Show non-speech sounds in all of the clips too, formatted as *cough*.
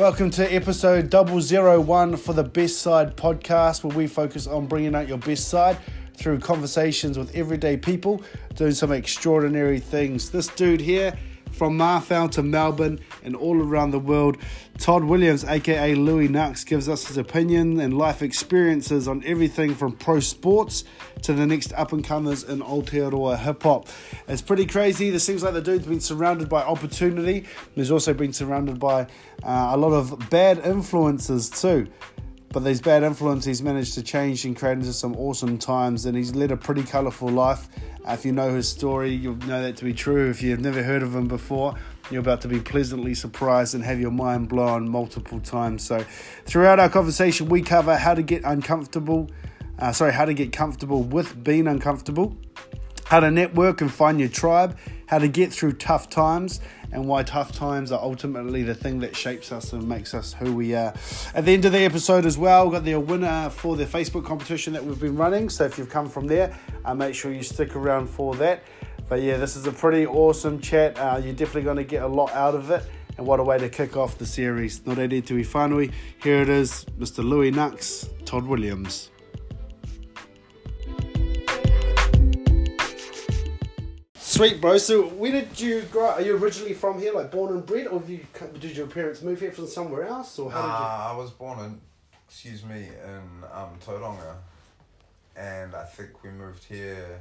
Welcome to episode 001 for the Best Side podcast, where we focus on bringing out your best side through conversations with everyday people doing some extraordinary things. This dude here, from Marfell to Melbourne and all around the world, Todd Williams, aka Louie Knuxx, gives us his opinion and life experiences on everything from pro sports to the next up and comers in Aotearoa hip hop. It's pretty crazy. This seems like the dude's been surrounded by opportunity. He's also been surrounded by uh, a lot of bad influences too. But these bad influences managed to change and create into some awesome times, and he's led a pretty colourful life. Uh, if you know his story, you'll know that to be true. If you've never heard of him before, you're about to be pleasantly surprised and have your mind blown multiple times. So, throughout our conversation, we cover how to get uncomfortable, uh, sorry, how to get comfortable with being uncomfortable, how to network and find your tribe, how to get through tough times, and why tough times are ultimately the thing that shapes us and makes us who we are. At the end of the episode as well, we've got the winner for the Facebook competition that we've been running. So if you've come from there, uh, make sure you stick around for that. But yeah, this is a pretty awesome chat. Uh, you're definitely going to get a lot out of it. And what a way to kick off the series. Nō to be whānui. Here it is, Mr. Louie Knuxx, Todd Williams. Sweet, bro. So, where did you grow up? Are you originally from here, like born and bred, or you, did your parents move here from somewhere else, or how did you? Uh, I was born in, excuse me, in um, Tauranga, and I think we moved here.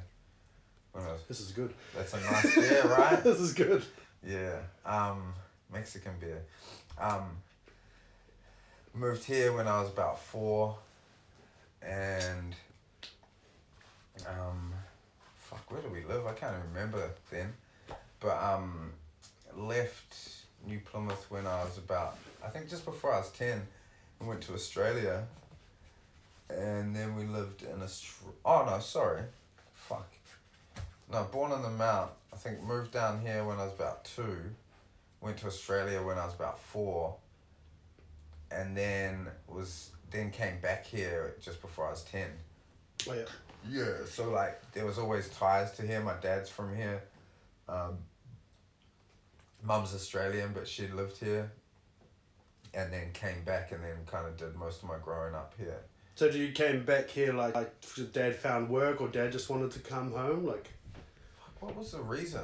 When I was, This is good. that's a nice beer, right? *laughs* this is good. Yeah, um, Mexican beer. Um, moved here when I was about four, and um, fuck, where do we live? I can't remember then, but um, left New Plymouth when I was about, I think just before I was ten, and went to Australia, and then we lived in Australia. Oh no, sorry, fuck. No, born on the Mount. I think moved down here when I was about two. Went to Australia when I was about four. And then was then came back here just before I was ten. Oh, yeah. Yeah, so like there was always ties to here. My dad's from here. Um, Mum's Australian, but she lived here. And then came back and then kind of did most of my growing up here. So, do you came back here like, like dad found work, or dad just wanted to come home? Like, What was the reason?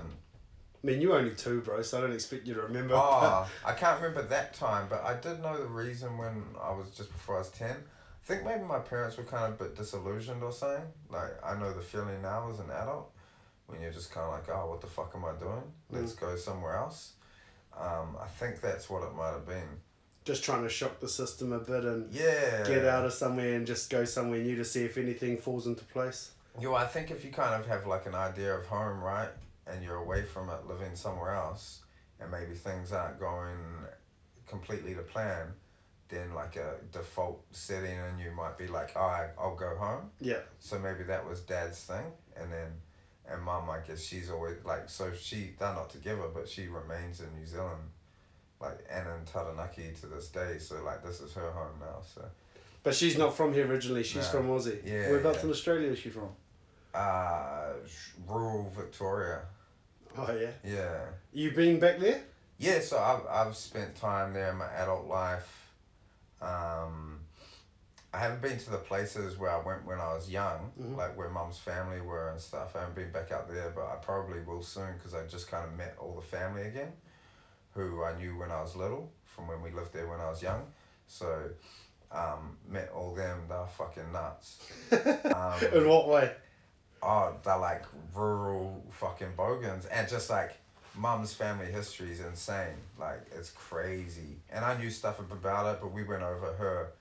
I mean, you're only two, bro, so I don't expect you to remember. Oh, *laughs* I can't remember that time, but I did know the reason when I was just before I was 10. I think maybe my parents were kind of a bit disillusioned or something. Like, I know the feeling now as an adult when you're just kind of like, oh, what the fuck am I doing? Let's go somewhere else. Um, I think that's what it might have been. Just trying to shock the system a bit and Yeah. get out of somewhere and just go somewhere new to see if anything falls into place. Yeah, well, I think if you kind of have like an idea of home, right, and you're away from it, living somewhere else, and maybe things aren't going completely to plan, then like a default setting, and you might be like, oh, I, I'll go home. Yeah. So maybe that was dad's thing, and then, and mum, I guess she's always like, so she, they're not together, but she remains in New Zealand, like, and in Taranaki to this day. So like, this is her home now. So. But she's not from here originally. She's No. from Aussie. Yeah, Whereabouts yeah. in Australia is she from? Uh, rural Victoria. Oh yeah. Yeah. You been back there? Yeah, so I've, I've spent time there in my adult life. Um, I haven't been to the places where I went when I was young, Mhm. like where mum's family were and stuff. I haven't been back out there, but I probably will soon because I just kind of met all the family again, who I knew when I was little, from when we lived there when I was young. So, um, met all them, they're fucking nuts. *laughs* Um, In what way? oh, they're like rural fucking bogans, and just like mum's family history is insane. Like it's crazy, and I knew stuff about it, but we went over her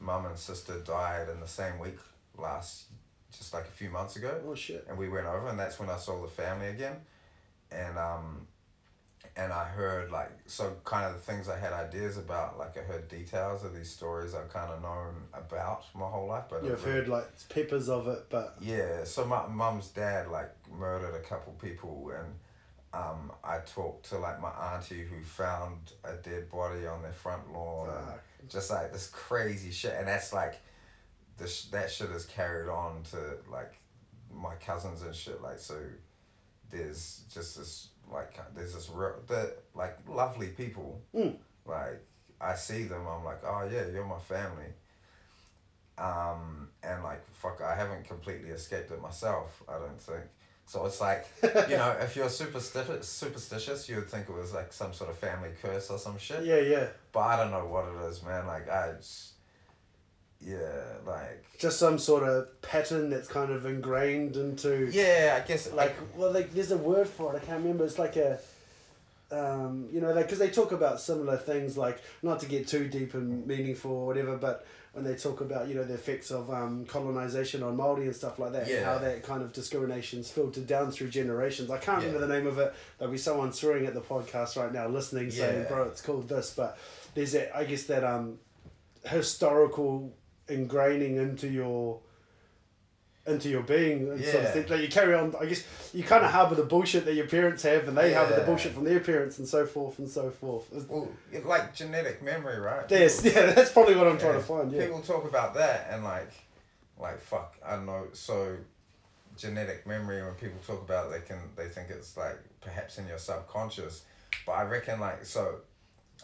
mum and sister died in the same week last, just like a few months ago, Oh shit. and we went over, and that's when I saw the family again, and um. And I heard like so kind of the things I had ideas about like I heard details of these stories I've kind of known about my whole life but You've heard like peppers of it, but yeah, so my mum's dad like murdered a couple people, and um, I talked to like my auntie who found a dead body on their front lawn, just like this crazy shit, and that's like, this that shit is carried on to like my cousins and shit. Like so, there's just this like there's this real the like lovely people Mm. like I I see them, I'm like, oh yeah, you're my family. Um, and like fuck, I haven't completely escaped it myself. I don't think. So it's like, you know, if you're superstitious, superstitious, you would think it was like some sort of family curse or some shit. Yeah, yeah. But I don't know what it is, man. Like I, just, yeah, like Just some sort of pattern that's kind of ingrained into. yeah, I guess Like, well, like there's a word for it. I can't remember. It's like a. Um, you know, like because they talk about similar things, like not to get too deep and meaningful or whatever, but when they talk about you know the effects of um, colonization on Maori and stuff like that, Yeah. how that kind of discrimination's filtered down through generations. I can't Yeah. remember the name of it. There'll be someone swearing at the podcast right now, listening, saying, Yeah. "Bro, it's called this." But there's that. I guess that um, historical ingraining into your into your being and sort of Yeah. Like you carry on. I guess you kind of harbour the bullshit that your parents have, and they harbour the bullshit from their parents, and so forth and so forth. Well, like genetic memory, right? Yes, People- yeah, *laughs* that's probably what I'm trying to find. Yeah, People talk about that and like, like fuck, I don't know. So, genetic memory. When people talk about it, they can they think it's like perhaps in your subconscious, but I reckon like so,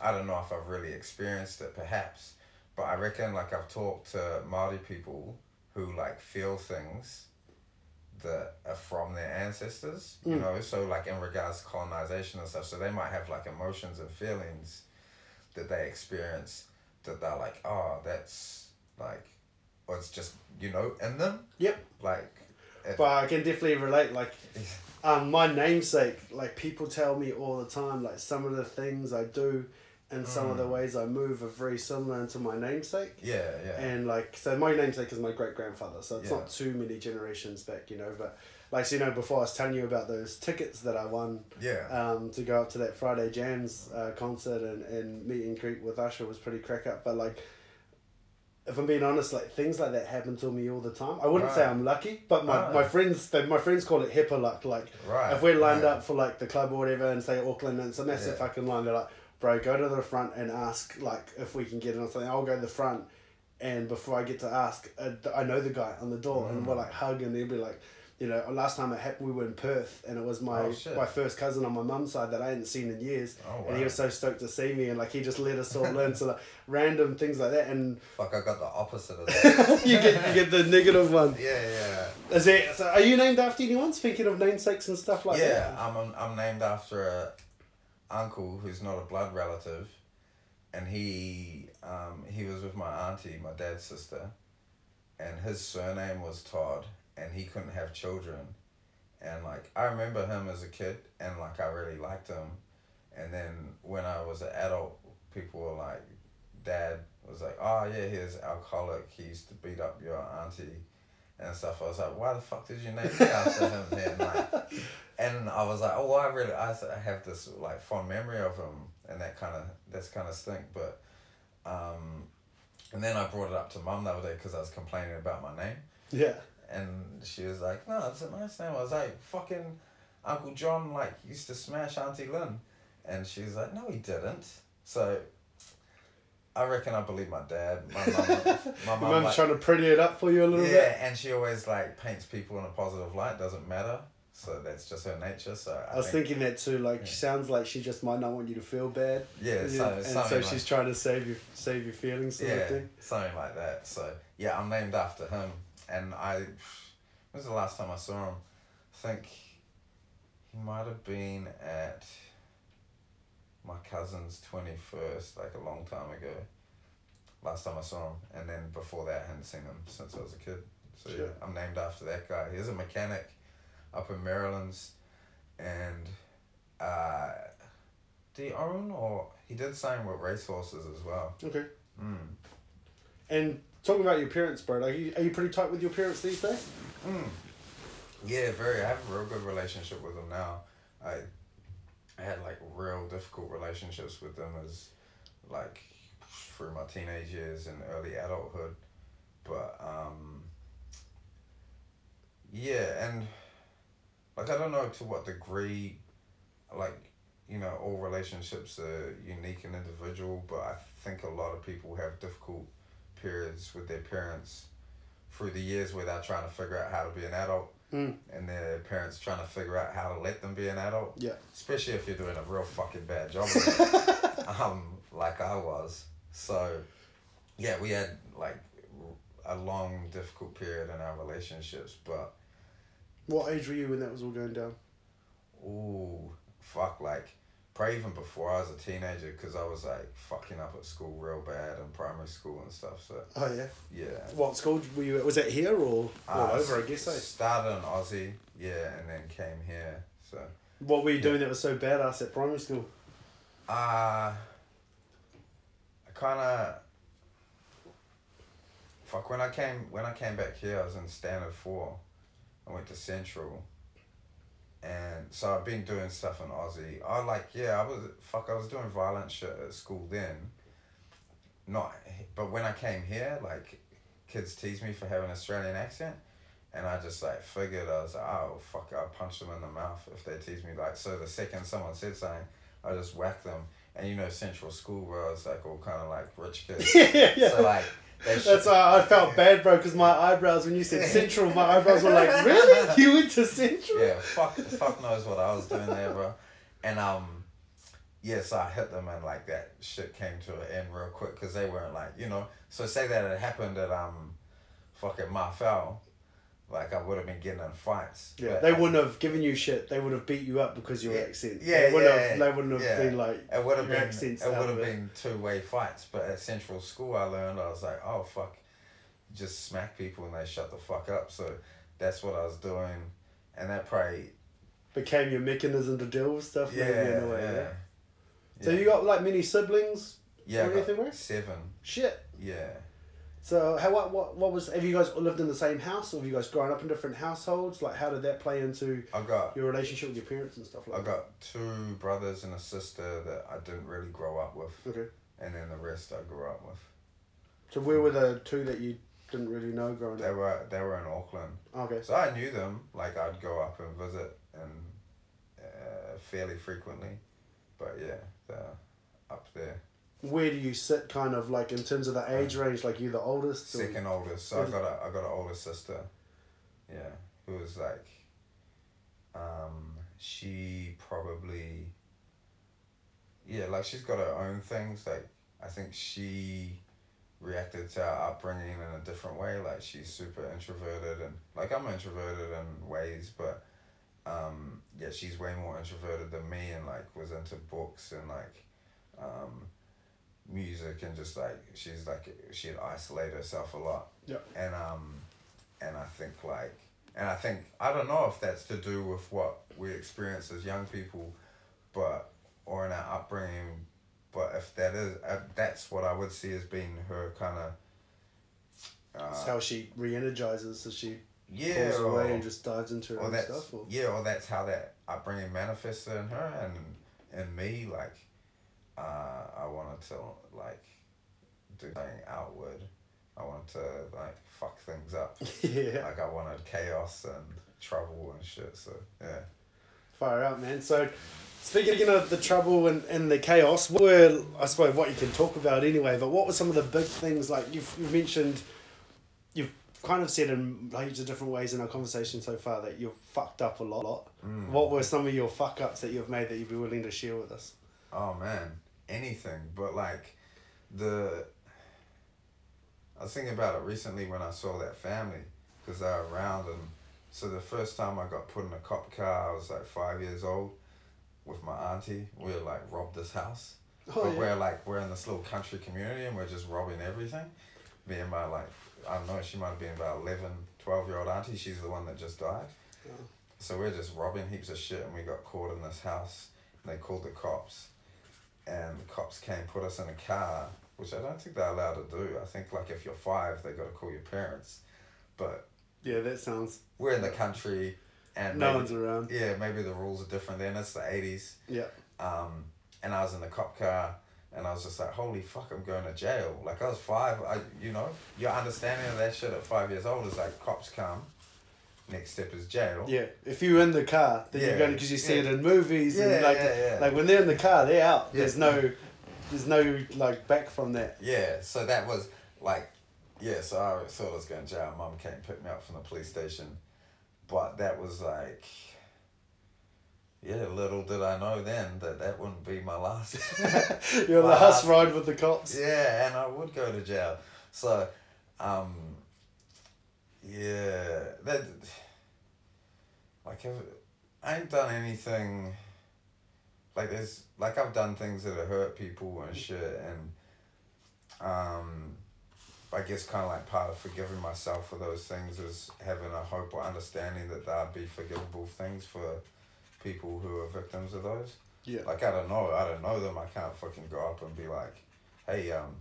I don't know if I've really experienced it perhaps, but I reckon like I've talked to Maori people who like feel things that are from their ancestors, you Mm. know, so like in regards to colonization and stuff, so they might have like emotions and feelings that they experience that they're like, oh, that's like, or it's just, you know, in them. Yep. Like, it, but I can definitely relate. Like, *laughs* um, my namesake, like people tell me all the time, like some of the things I do and some of the Mm. ways I move are very similar to my namesake. yeah, yeah. And like, so my namesake is my great grandfather, so it's Yeah. not too many generations back, you know. But like, so, you know, before I was telling you about those tickets that I won yeah. um, to go up to that Friday Jams uh, concert and, and meet and greet with Usher was pretty crack up. But like, if I'm being honest, like things like that happen to me all the time. I wouldn't say I'm lucky, but my, Right. my friends they, my friends call it hipper luck. Like right. if we're lined right. up for like the club or whatever and say Auckland and it's a massive Yeah. fucking line, they're like, bro, go to the front and ask like if we can get in or something. I'll go to the front. And before I get to ask, uh, I know the guy on the door, and Mm. we'll like hug, and he'll be like, you know, last time it happened, we were in Perth, and it was my Oh, my first cousin on my mum's side that I hadn't seen in years, Oh, and he was so stoked to see me, and like he just let us all learn to like random things like that, and Fuck, I got the opposite of *laughs* that. you get you get the negative one. yeah, yeah. Is it? So are you named after anyone? Speaking of namesakes and stuff like yeah, that. I'm, I'm named after a uncle who's not a blood relative, and he um, he was with my auntie, my dad's sister, and his surname was Todd, and he couldn't have children, and like I remember him as a kid, and like I really liked him, and then when I was an adult, people were like, Dad was like, oh yeah, he's alcoholic. He used to beat up your auntie. And stuff. I was like, why the fuck did you name me after him then? Like, *laughs* and I was like, oh, I really, I have this like fond memory of him, and that kind of, that's kind of stink. But, um, and then I brought it up to mum the other day because I was complaining about my name, Yeah. and she was like, no, it's a nice name. I was like, fucking Uncle John like used to smash Auntie Lynn, and she was like, no, he didn't. So. I reckon I believe my dad. My mum, *laughs* my mum like, trying to pretty it up for you a little yeah, bit. Yeah, and she always like paints people in a positive light. Doesn't matter. So that's just her nature. So I, I was think, thinking that too. Like, Yeah. sounds like she just might not want you to feel bad. yeah, so, and so she's like, trying to save you, save your feelings, yeah, thing. something like that. So yeah, I'm named after him, and I. When was the last time I saw him? I think he might have been at my cousin's twenty first, like a long time ago. Last time I saw him, and then before that, I hadn't seen him since I was a kid. So Sure. yeah, I'm named after that guy. He's a mechanic up in Maryland's, and uh, do you own or he did sign with racehorses as well. Okay. Mm. And talking about your parents, bro, are you, are you pretty tight with your parents these days? Mm. Yeah, very. I have a real good relationship with them now. I, I had like real difficult relationships with them as, like, through my teenage years and early adulthood, but um. Yeah, and like I don't know to what degree, like you know, all relationships are unique and individual, but I think a lot of people have difficult periods with their parents through the years where they're trying to figure out how to be an adult Mm. and their parents trying to figure out how to let them be an adult. Yeah. Especially if you're doing a real fucking bad job *laughs* um, like I was. So, yeah, we had like a long, difficult period in our relationships, but What age were you when that was all going down? ooh, fuck, like probably even before I was a teenager, because I was like fucking up at school real bad in primary school and stuff. So Oh yeah. yeah. What school were you? At? Was it here or all Uh, over? I guess. Eh? Started in Aussie, yeah, and then came here. So, What were you doing that was so badass at primary school? uh, I kind of. Fuck when I came when I came back here, I was in standard four. I went to Central. And so I've been doing stuff in Aussie. I like yeah, I was fuck. I was doing violent shit at school then. Not, but when I came here, like, kids tease me for having an Australian accent, and I just like figured I was like, oh fuck, I'll punch them in the mouth if they tease me. Like, so the second someone said something, I just whack them. And you know, Central School, where I was like all kind of like rich kids. yeah, *laughs* yeah. So like, they That's why I felt bad, bro, because my eyebrows, when you said *laughs* Central, my eyebrows were like, really? You went to Central? yeah, fuck, fuck knows what I was doing there, bro. And um, yeah, so I hit them and like that shit came to an end real quick because they weren't like you know. So say that it happened at um, fucking Marfell, like I would have been getting in fights. Yeah, But they I- wouldn't have given you shit. They would have beat you up because of your Yeah, accent. yeah, they wouldn't yeah, have. They wouldn't have yeah. been like. It would have been it would have been two way fights, but at Central School I learned I was like, oh fuck, just smack people and they shut the fuck up. So that's what I was doing, and that probably Became your mechanism to deal with stuff. yeah way, yeah. yeah. So you got like many siblings? yeah I anything, got seven Shit. yeah. So how what, what what was have you guys lived in the same house or have you guys grown up in different households? Like how did that play into I got your relationship with your parents and stuff like that? I got two brothers and a sister that I didn't really grow up with. Okay. and then the rest I grew up with. So where were the two that you didn't really know growing They up? They were they were in Auckland, Okay. so I knew them. Like I'd go up and visit and uh, fairly frequently, but yeah, they're up there. Where do you sit kind of like in terms of the age range? Like you the oldest? or- Second oldest, so I got a I got an older sister, yeah, who was like, um, she probably, yeah, like she's got her own things. Like I think she reacted to our upbringing in a different way. Like she's super introverted and like I'm introverted in ways, but um, yeah, she's way more introverted than me and like was into books and like um, music and just like she's like she'd isolate herself a lot. Yeah. And um, and I think like and I think I don't know if that's to do with what we experience as young people, but or in our upbringing, but if that is uh, that's what I would see as being her kind of. It's Uh, how she re-energizes as she yeah, pulls or, away and just dives into her or own stuff. Or... yeah, or that's how that upbringing manifested in her and in me. Like, uh, I wanted to like do something outward. I wanted to like fuck things up. *laughs* yeah. Like I wanted chaos and trouble and shit. So yeah. Fire out, man. So, speaking of the trouble and, and the chaos, what were, I suppose, what you can talk about anyway, but what were some of the big things, like you've, you've mentioned, you've kind of said in heaps of different ways in our conversation so far that you've fucked up a lot. Mm. What were some of your fuck ups that you've made that you'd be willing to share with us? Oh man, anything. But like the. I was thinking about it recently when I saw that family because they were around and so the first time I got put in a cop car, I was like five years old with my auntie. We were like robbed this house. Oh, but yeah. we're like we're in this little country community and we're just robbing everything. Me and my like I don't know, she might have been about 11, 12 year old auntie. She's the one that just died. Oh. So we're just robbing heaps of shit and we got caught in this house and they called the cops. And the cops came, put us in a car, which I don't think they're allowed to do. I think like if you're five, they got to call your parents. But Yeah, that sounds. we're in the country and No maybe, one's around. yeah, maybe the rules are different then. It's the 80s. Yeah. Um, and I was in the cop car and I was just like, holy fuck, I'm going to jail. Like I was five, I you know, your understanding of that shit at five years old is like cops come, next step is jail. Yeah, if you're in the car, then you're going because you see yeah. it in movies Yeah, and like yeah, yeah. like when they're in the car, they're out. Yeah. There's no, there's no like back from that. Yeah, so that was like, yeah, so I thought I was going to jail. Mum came pick me up from the police station. But that was like, yeah, little did I know then that that wouldn't be my last. *laughs* Your *laughs* my last ride with the cops. Yeah, and I would go to jail. So, um, yeah, that like if, I ain't done anything. Like there's like I've done things that have hurt people and shit, and um, I guess kind of like part of forgiving myself for those things is having a hope or understanding that there'll be forgivable things for people who are victims of those. Yeah. Like I don't know, I don't know them. I can't fucking go up and be like, hey, um,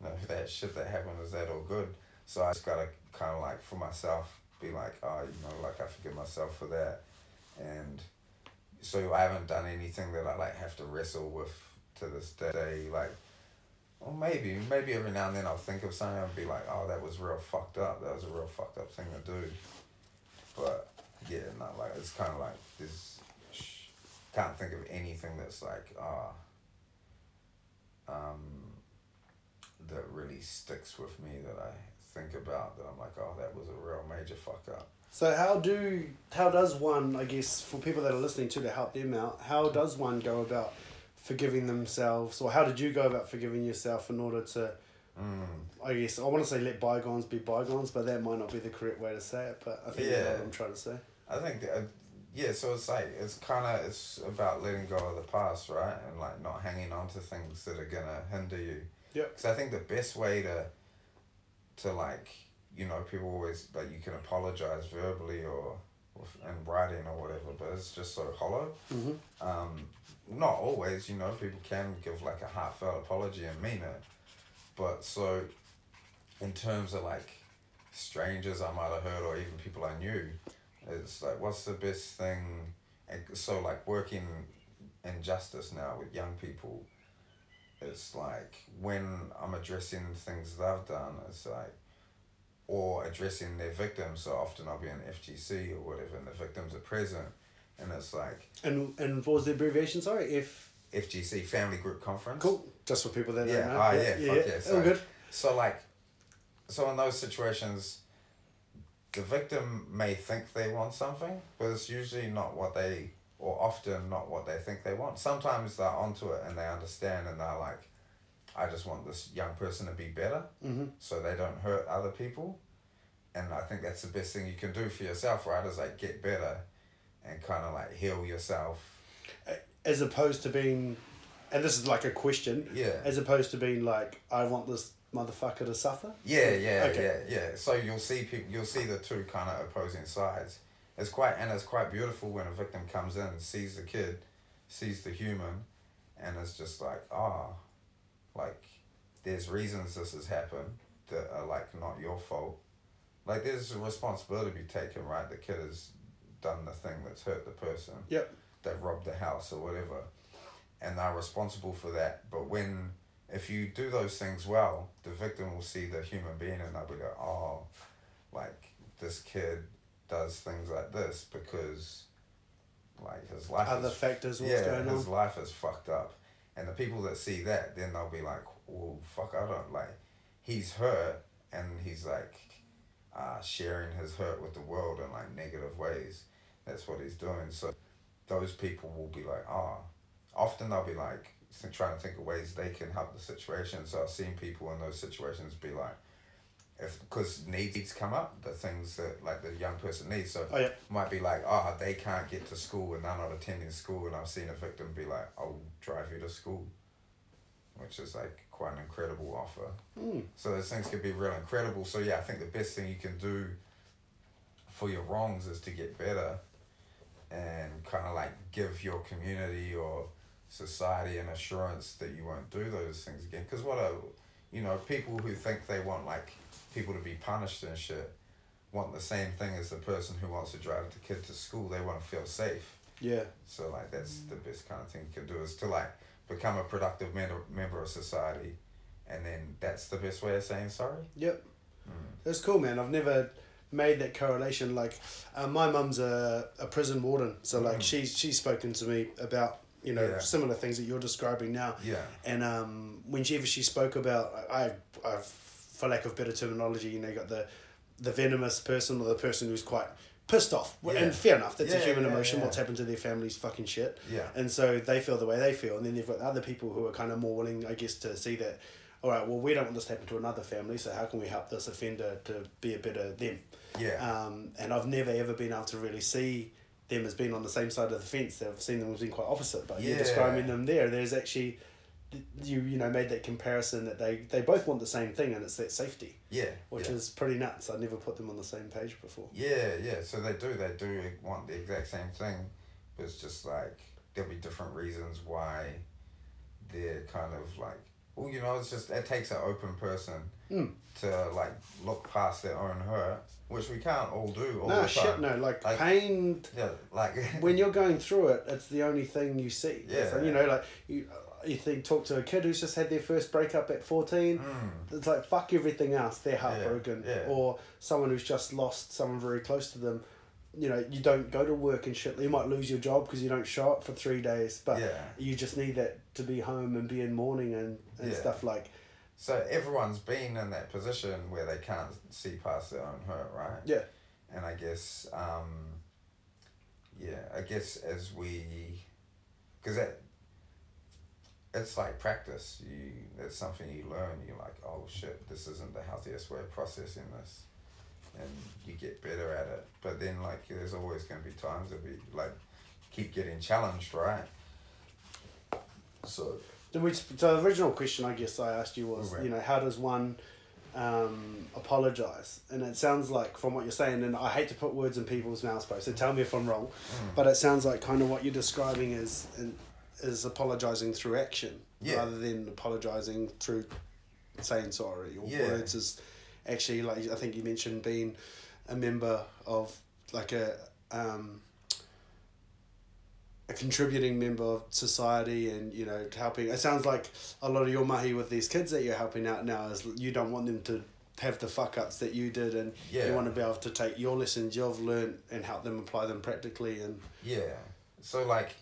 you know, that shit that happened is that all good? So I just gotta kind of like for myself be like, oh, you know, like I forgive myself for that, and so I haven't done anything that I like have to wrestle with to this day. Like, well, maybe maybe every now and then I'll think of something and be like, oh, that was real fucked up. That was a real fucked up thing to do. But yeah, not like it's kind of like this. Can't think of anything that's like ah. um, that really sticks with me that I think about that I'm like, oh, that was a real major fuck up. So how do how does one I guess for people that are listening to to help them out how does one go about forgiving themselves or how did you go about forgiving yourself in order to Mm. I guess I want to say let bygones be bygones but that might not be the correct way to say it but I think Yeah. what I'm trying to say I think that, yeah, so it's like it's kind of it's about letting go of the past, right, and like not hanging on to things that are gonna hinder you. Yeah. Because I think the best way to, to like you know people always like you can apologize verbally or, in writing or whatever, but it's just so hollow. mm-hmm. Um, not always, you know, people can give like a heartfelt apology and mean it, but so, in terms of like strangers I might have heard or even people I knew, it's like what's the best thing? And so like working in justice now with young people, it's like when I'm addressing things that I've done, it's like, or addressing their victims. So often I'll be in FGC or whatever, and the victims are present, and it's like and and what was the abbreviation sorry if FGC Family Group Conference. cool just for people that Yeah, don't know ah, yeah, fuck yeah, all sorry. good So like, so in those situations, the victim may think they want something, but it's usually not what they, or often not what they think they want. Sometimes they're onto it and they understand and they're like, I just want this young person to be better, mm-hmm. so they don't hurt other people. And I think that's the best thing you can do for yourself, right? Is like get better, and kind of like heal yourself. as opposed to being and this is like a question Yeah. as opposed to being like I want this motherfucker to suffer Yeah, yeah, Okay. yeah, yeah. So you'll see people, you'll see the two kind of opposing sides. It's quite and it's quite beautiful when a victim comes in, and sees the kid, sees the human, and it's just like ah, like there's reasons this has happened that are like not your fault. Like there's a responsibility to be taken, right? The kid has done the thing that's hurt the person. Yep. That robbed the house or whatever, and they're responsible for that. But when if you do those things well, the victim will see the human being and they'll be like, oh, like this kid does things like this because like his life other is factors yeah, his on life is fucked up. And the people that see that, then they'll be like, well, fuck, I don't like, he's hurt and he's like uh, sharing his hurt with the world in like negative ways. That's what he's doing. So those people will be like, ah, often they'll be like, trying to think of ways they can help the situation. So I've seen people in those situations be like, if because needs come up, the things that like the young person needs. So oh yeah might be like, oh, they can't get to school and they're not attending school, and I've seen a victim be like, I'll drive you to school, which is like quite an incredible offer. mm. So those things could be real incredible. So yeah, I think the best thing you can do for your wrongs is to get better, and kind of like give your community or society an assurance that you won't do those things again. Because what a, you know, people who think they want like people to be punished and shit want the same thing as the person who wants to drive the kid to school. They want to feel safe. yeah So like that's the best kind of thing you can do is to like become a productive member member of society, and then that's the best way of saying sorry. yep Mm. that's cool man I've never made that correlation like uh, my mum's a, a prison warden so like Mm. she's she's spoken to me about you know Yeah. similar things that you're describing now Yeah. And um, whenever she spoke about, I, I, for lack of better terminology, you know, you got the, the venomous person or the person who's quite pissed off. Yeah. And fair enough, that's a human yeah, emotion. yeah. What's happened to their family's fucking shit. Yeah. And so they feel the way they feel. And then they've got other people who are kind of more willing, I guess, to see that, all right, well, we don't want this to happen to another family, so how can we help this offender to be a better them? Yeah. Um, and I've never ever been able to really see them as being on the same side of the fence. I've seen them as being quite opposite. But you're describing them there. There's actually, you you know, made that comparison that they, they both want the same thing, and it's that safety, yeah. which yeah. is pretty nuts. I never put them on the same page before. Yeah, yeah. So they do. They do want the exact same thing, but it's just like there'll be different reasons why they're kind of like. Well, you know, it's just it takes an open person Mm. to like look past their own hurt, which we can't all do all No the shit, time. no. Like, Like- pain. Yeah, like *laughs* When you're going through it, it's the only thing you see. Yeah. So, you know, like you, you think talk to a kid who's just had their first breakup at fourteen. Mm, It's like fuck everything else. They're heartbroken, yeah. or someone who's just lost someone very close to them. You know, you don't go to work and shit. You might lose your job because you don't show up for three days, but yeah. you just need that to be home and be in mourning and, and Yeah. stuff like So everyone's been in that position where they can't see past their own hurt, right? yeah, and I guess um, yeah, I guess as we, because that, it's like practice. You that's something you learn. You're like, oh shit, this isn't the healthiest way of processing this, and you get better at it. But then like, there's always gonna be times that we like keep getting challenged, right? So Which, so the original question I guess I asked you was, Right. you know, how does one um, apologize? And it sounds like from what you're saying, and I hate to put words in people's mouths, bro. So tell me if I'm wrong, Mm. but it sounds like kind of what you're describing is is apologizing through action Yeah. rather than apologizing through saying sorry or Yeah. words. Is actually like I think you mentioned being a member of like a. Um, a contributing member of society and you know helping it sounds like a lot of your mahi with these kids that you're helping out now is you don't want them to have the fuck ups that you did and Yeah. you want to be able to take your lessons you've learned and help them apply them practically and Yeah. So like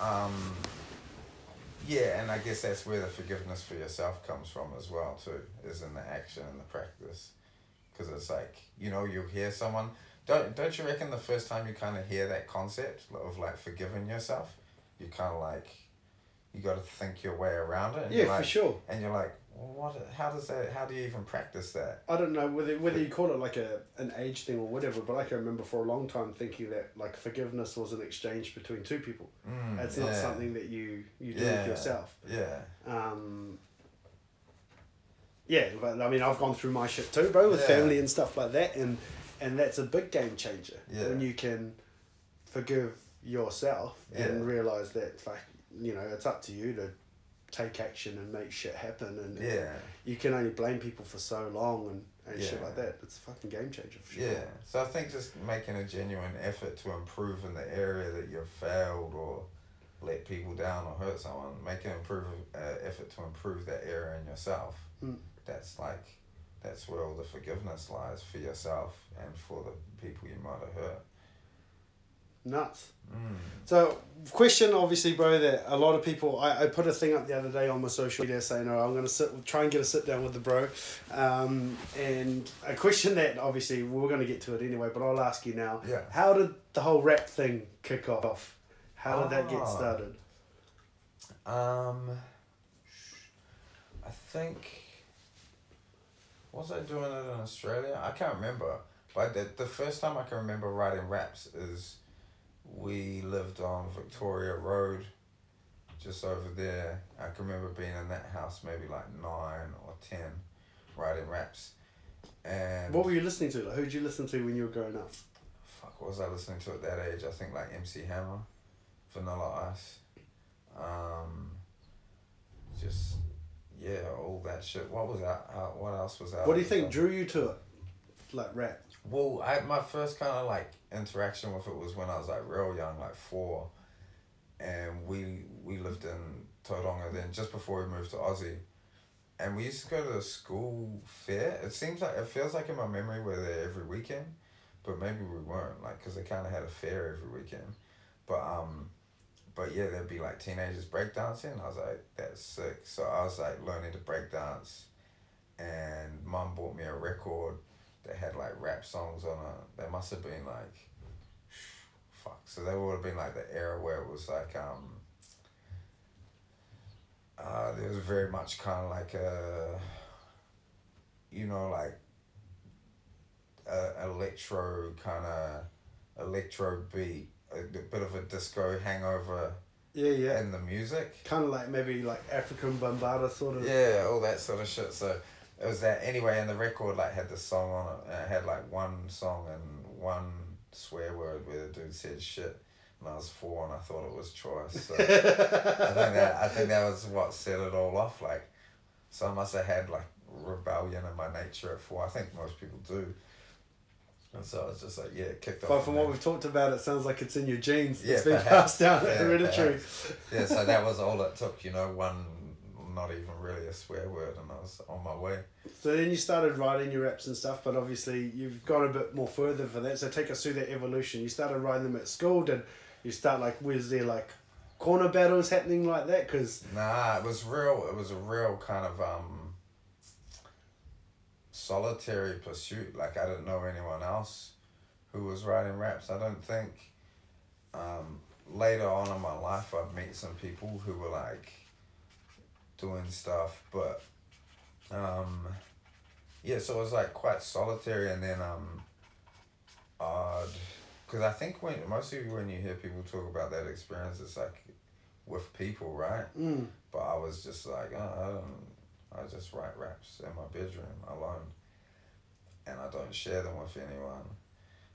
um yeah, and I guess that's where the forgiveness for yourself comes from as well too, is in the action and the practice. Cuz it's like, you know, you'll hear someone don't don't you reckon the first time you kind of hear that concept of like forgiving yourself, you kind of like you got to think your way around it. And yeah you're for sure And you're like, what? How does that? How do you even practice that? I don't know whether whether you call it like a an age thing or whatever, but I can remember for a long time thinking that like forgiveness was an exchange between two people. Mm, It's not yeah. something that you you do Yeah. with yourself. Yeah. Um, yeah, but I mean, I've gone through my shit too, bro, with Yeah. family and stuff like that, and and that's a big game changer Yeah. when you can forgive yourself and realize that, like, you know, it's up to you to take action and make shit happen, and Yeah. you can only blame people for so long and, and shit like that. It's a fucking game changer for sure. Yeah. So I think just making a genuine effort to improve in the area that you've failed or let people down or hurt someone, make an improve uh, effort to improve that area in yourself. Mm. That's like that's where all the forgiveness lies for yourself and for the people you might have hurt. Nuts. Mm. So, question obviously, bro, that a lot of people. I, I put a thing up the other day on my social media saying, "Oh, I'm gonna sit, try and get a sit down with the bro," um, and a question that obviously we're gonna get to it anyway, but I'll ask you now. Yeah. How did the whole rap thing kick off? How did that get Ah. started? Um, I think. Was I doing it in Australia? I can't remember. But the, the first time I can remember writing raps is we lived on Victoria Road, just over there. I can remember being in that house maybe like nine or ten, writing raps. And What were you listening to? Like, who did you listen to when you were growing up? fuck, what was I listening to at that age? I think like MC Hammer, Vanilla Ice, um, just yeah, all that shit. What was that? Uh, what else was that? What do you think drew you to it? Like rap. Well, I my first kind of like interaction with it was when I was like real young, like four, and we we lived in Tauranga then just before we moved to Aussie, and we used to go to the school fair. It seems like it feels like in my memory we're there every weekend, but maybe we weren't like because they kind of had a fair every weekend, but um. But yeah, there'd be like teenagers breakdancing. I was like, that's sick. So I was like learning to breakdance, and mum bought me a record that had like rap songs on it. They must have been like, fuck. So they would have been like the era where it was like um. Uh, there was very much kind of like a, you know, like a electro kind of electro beat, a, bit of a disco hangover Yeah, yeah. in the music. kind of like maybe like Afrika Bambaataa sort of. Yeah, all that sort of shit. So it was that anyway, and the record like had this song on it, and it had like one song and one swear word where the dude said shit. And I was four, and I thought it was choice. So *laughs* I think that I think that was what set it all off. Like, so I must have had like rebellion in my nature at four. I think most people do. And so I was just like, yeah, it kicked off. But from what there. we've talked about, it sounds like it's in your genes. Yeah, it's been perhaps. passed down, Yeah, hereditary. yeah, so that was all it took, you know, one, not even really a swear word, and I was on my way. So then you started writing your raps and stuff, but obviously you've gone a bit more further for that. So take us through that evolution. You started writing them at school. Did you start like was there like corner battles happening like that? Because Nah, it was real. It was a real kind of um. Solitary pursuit. Like I didn't know anyone else, who was writing raps. I don't think. Um, later on in my life, I'd meet some people who were like. Doing stuff, but, um, yeah. So it was like quite solitary, and then um. Odd, because I think when mostly when you hear people talk about that experience, it's like with people, right? mm, But I was just like, oh, I don't, I just write raps in my bedroom alone. And I don't share them with anyone.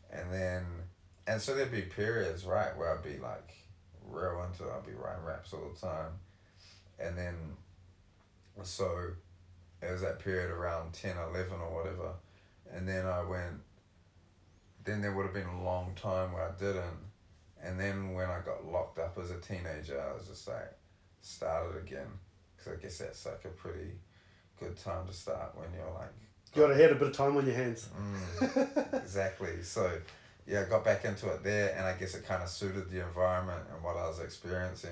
And then, and so there'd be periods, right, where I'd be like real into it. I'd be writing raps all the time. And then, so it was that period around 10, 11 or whatever. And then I went, then there would have been a long time where I didn't. And then when I got locked up as a teenager, I was just like, started again. Because I guess that's like a pretty good time to start when you're like. you gotta had a bit of time on your hands. Mm, exactly. So, yeah, I got back into it there, and I guess it kind of suited the environment and what I was experiencing.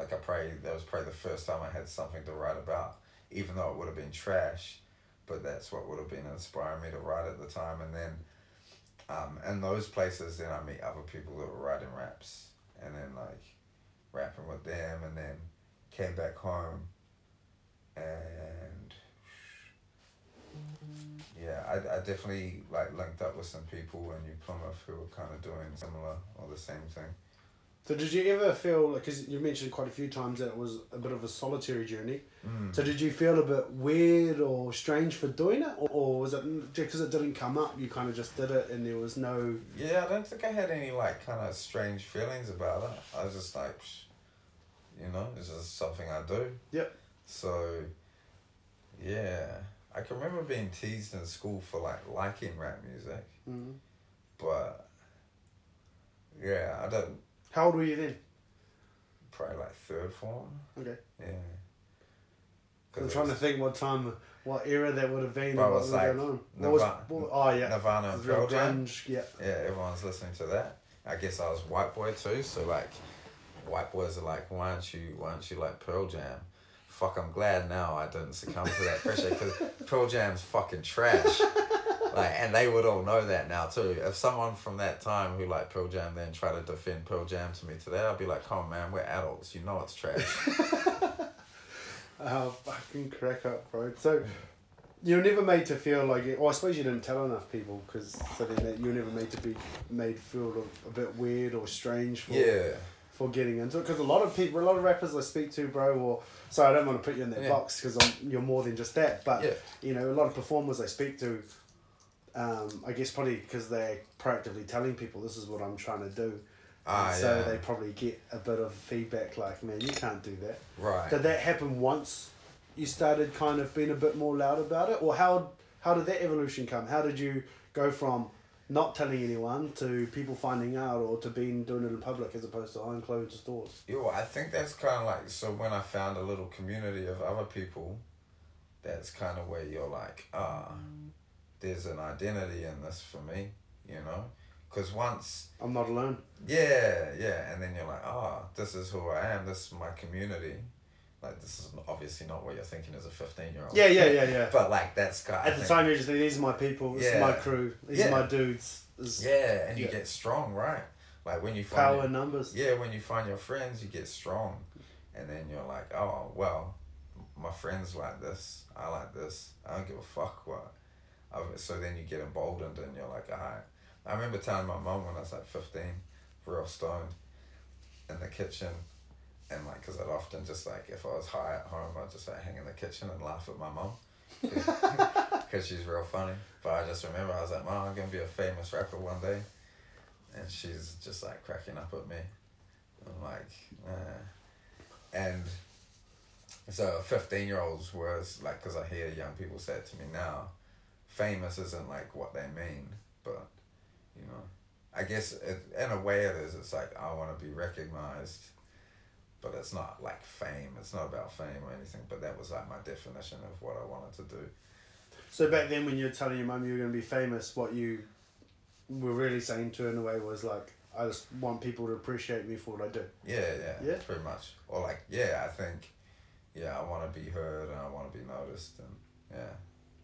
Like, I probably, that was probably the first time I had something to write about, even though it would have been trash, but that's what would have been inspiring me to write at the time. And then, um, in those places, then I meet other people that were writing raps, and then, like, rapping with them, and then came back home, and yeah, I, I definitely like linked up with some people in New Plymouth who were kind of doing similar or the same thing. So did you ever feel like because you mentioned quite a few times that it was a bit of a solitary journey? Mm. So did you feel a bit weird or strange for doing it, or, or was it because it didn't come up? You kind of just did it, and there was no. Yeah, I don't think I had any like kind of strange feelings about it. I was just like, you know, it's just something I do. Yep. So, yeah, I can remember being teased in school for like liking rap music, Mm. but yeah, I don't How old were you then? probably like third form. Okay. Yeah. I'm trying to think what time, what era that would have been. And what was was like going on. What was, oh yeah. Nirvana and Pearl Jam. Yeah. Yeah, everyone's listening to that. I guess I was white boy too, so like, white boys are like, why aren't you, why aren't you like Pearl Jam? Fuck, I'm glad now I didn't succumb to that pressure because *laughs* Pearl Jam's fucking trash. Like, and they would all know that now too. If someone from that time who liked Pearl Jam then try to defend Pearl Jam to me today, I'd be like, come on, man, we're adults. You know it's trash. *laughs* Oh, fucking crack up, bro. So, you were never made to feel like it. Well, I suppose you didn't tell enough people because so then that you were never made to be made feel a, a bit weird or strange for yeah. for getting into it. Because a lot of people, a lot of rappers I speak to, bro, or sorry, I don't want to put you in that Yeah. box because you're more than just that. But Yeah. you know, a lot of performers I speak to, um, I guess probably because they're proactively telling people this is what I'm trying to do. Ah, so yeah. they probably get a bit of feedback like, man, you can't do that. Right. Did that happen once you started kind of being a bit more loud about it? Or how, how did that evolution come? How did you go from not telling anyone to people finding out or to being doing it in public as opposed to behind closed doors? Yo, I think that's kind of like so when I found a little community of other people, that's kind of where you're like, ah, there's an identity in this for me, you know? Because once, I'm not alone. yeah, yeah, and then you're like, oh, this is who I am, this is my community. like this is obviously not what you're thinking as a fifteen year old. Yeah, yeah, yeah, yeah. *laughs* But like that's got At the time, you're just think these are my people. This is my crew. These Yeah. are my dudes. This Yeah, and you Yeah. get strong, right? Like when you find power your- numbers. Yeah, when you find your friends, you get strong, and then you're like, oh well, my friends like this. I like this. I don't give a fuck what. So then you get emboldened, and you're like, alright. I remember telling my mum when I was like fifteen, real stoned, in the kitchen, and like, cause I'd often just like, if I was high at home, I'd just like hang in the kitchen and laugh at my mum. *laughs* Because she's real funny. But I just remember I was like, Mom, I'm going to be a famous rapper one day. And she's just like cracking up at me. I'm like, uh. And so 15 year olds was like, because I hear young people say it to me now, famous isn't like what they mean, but you know, I guess it, in a way it is. It's like, I want to be recognized, but it's not like fame. It's not about fame or anything, but that was like my definition of what I wanted to do. So back then, when you were telling your mum you were going to be famous, what you were really saying to her in a way was like, I just want people to appreciate me for what I do. Yeah, yeah, Yeah? pretty much. Or like, yeah, I think, yeah, I want to be heard and I want to be noticed, and yeah.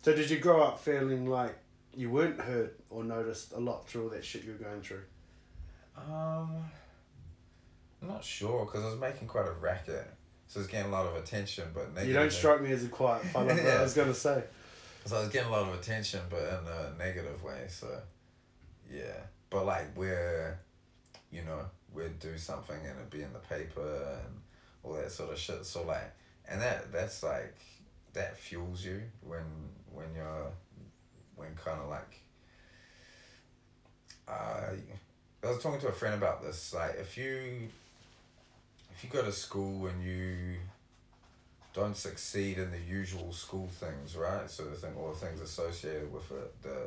So did you grow up feeling like you weren't heard or noticed a lot through all that shit you were going through? Um, I'm not sure because I was making quite a racket, so I was getting a lot of attention, but You don't strike me as a quiet *laughs* fella, but I was going to say. So I was getting a lot of attention, but in a negative way. So, yeah. But like we're, you know, we'd do something and it'd be in the paper and all that sort of shit. So like, and that that's like, that fuels you when when you're, when kind of like. Uh, I was talking to a friend about this. Like, if you, if you go to school and you don't succeed in the usual school things, right? So the thing, all the things associated with it, the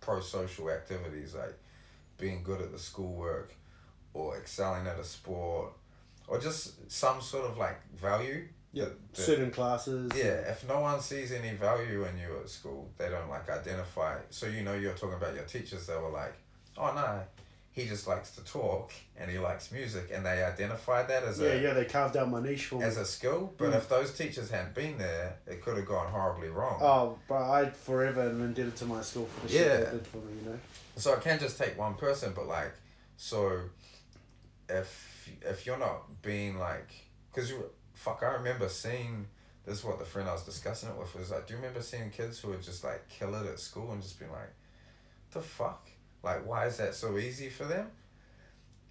pro-social activities like being good at the schoolwork, or excelling at a sport, or just some sort of like value. Yeah, certain classes. yeah, if no one sees any value in you at school, they don't like identify. So you know, you're talking about your teachers. They were like, "Oh no, he just likes to talk and he likes music," and they identified that as Yeah, a yeah, yeah, they carved out my niche for me. as a skill. But Mm. if those teachers hadn't been there, it could have gone horribly wrong. Oh, but I forever am indebted to my school for the shit Yeah. they did for me, you know? So it can't just take one person, but like, so if if you're not being like, cause you fuck, I remember seeing this is what the friend I was discussing it with was like, do you remember seeing kids who would just like kill it at school and just being like, the fuck, like why is that so easy for them?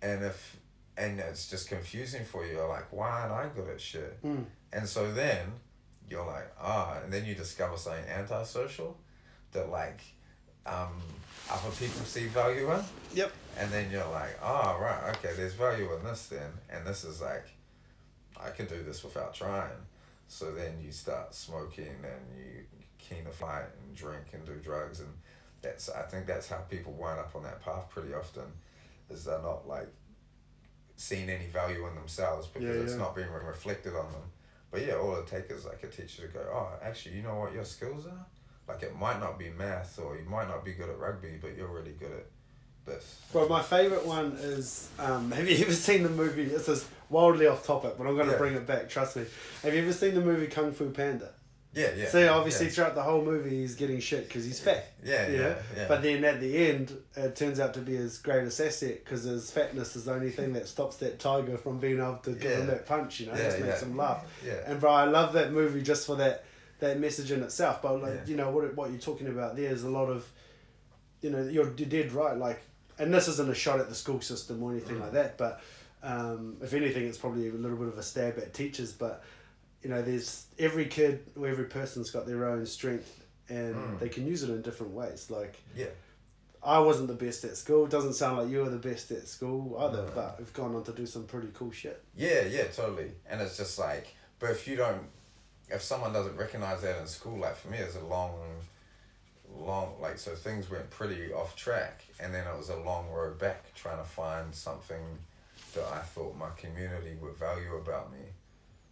And if and it's just confusing for you, you're like, why aren't I good at shit? Mm. And so then you're like, ah, and then you discover something antisocial that like um, other people see value in. Yep. And then you're like, oh, right, okay, there's value in this then. And this is like, I can do this without trying. So then you start smoking and you keen to fight and drink and do drugs. And that's, I think that's how people wind up on that path pretty often, is they're not like seeing any value in themselves because Yeah, it's not being re- reflected on them. But yeah, all it takes is like a teacher to go, oh, actually, you know what your skills are? Like it might not be math or you might not be good at rugby, but you're really good at this. Well, my favourite one is um, *laughs* have you ever seen the movie? This is wildly off topic, but I'm going to Yeah. bring it back, trust me. Have you ever seen the movie Kung Fu Panda? Yeah, yeah. See, obviously, yeah. throughout the whole movie, he's getting shit because he's fat. Yeah, you yeah, yeah. But then at the end, it turns out to be his greatest asset because his fatness is the only thing that stops that tiger from being able to give him that punch, you know? Yeah, just makes yeah. him laugh. Yeah. And bro, I love that movie just for that that message in itself. But like Yeah. you know what what you're talking about there is a lot of, you know, you're you did right. Like, and this isn't a shot at the school system or anything Mm. like that. But um, if anything, it's probably a little bit of a stab at teachers. But you know, there's every kid or every person's got their own strength, and Mm. they can use it in different ways. Like. Yeah. I wasn't the best at school. Doesn't sound like you were the best at school either, No. but we've gone on to do some pretty cool shit. Yeah, yeah, totally. And it's just like, but if you don't, if someone doesn't recognize that in school, like for me, it's a long, long, like, so things went pretty off track. And then it was a long road back trying to find something that I thought my community would value about me.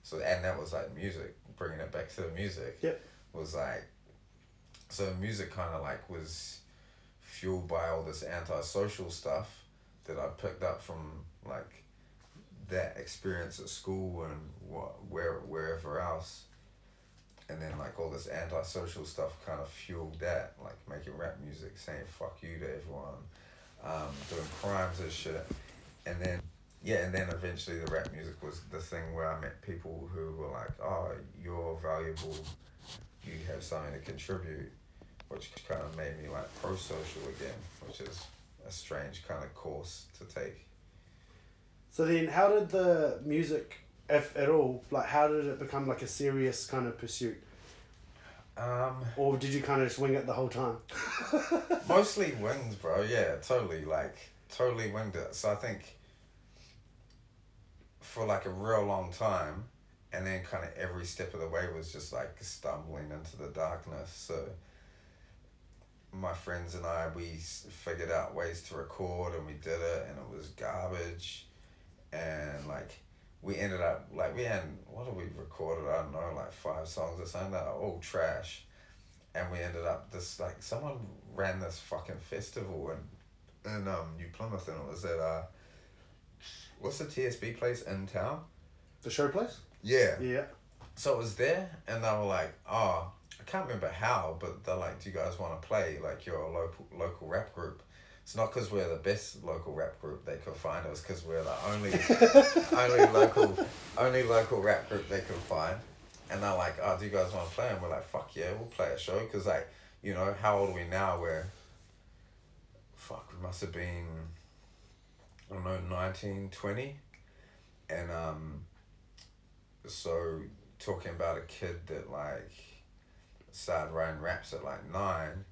So, and that was like music, bringing it back to the music. Yep. Was like, so music kind of like was fueled by all this antisocial stuff that I picked up from like that experience at school and what where wherever else and then like all this antisocial stuff kind of fueled that like making rap music saying fuck you to everyone um, doing crimes and shit. And then yeah and then eventually the rap music was the thing where i met people who were like oh you're valuable. You have something to contribute which kind of made me like pro-social again which is a strange kind of course to take. So then, how did the music, if at all, like how did it become like a serious kind of pursuit, um or did you kind of just wing it the whole time? *laughs* *laughs* Mostly wings, bro. Yeah, totally. Like, totally winged it. So I think for like a real long time, and then kind of every step of the way was just like stumbling into the darkness. So my friends and I, we figured out ways to record and we did it, and it was garbage. And like, we ended up, like, we had, what did we recorded? I don't know, like five songs or something that are all trash and we ended up this like someone ran this fucking festival in in um New Plymouth and it was at uh what's the TSB place in town? The show place. Yeah. Yeah. So it was there and they were like, oh, I can't remember how, but they're like, Do you guys wanna play? Like you're local local rap group. It's not because we're the best local rap group they could find. It was because we're the only, *laughs* only local, only local rap group they could find. And they're like, oh, do you guys want to play? And we're like, fuck yeah, we'll play a show. Because, like, you know, how old are we now? We're, fuck, we must have been, I don't know, 19, 20. And um, so talking about a kid that, like, started writing raps at, like, nine.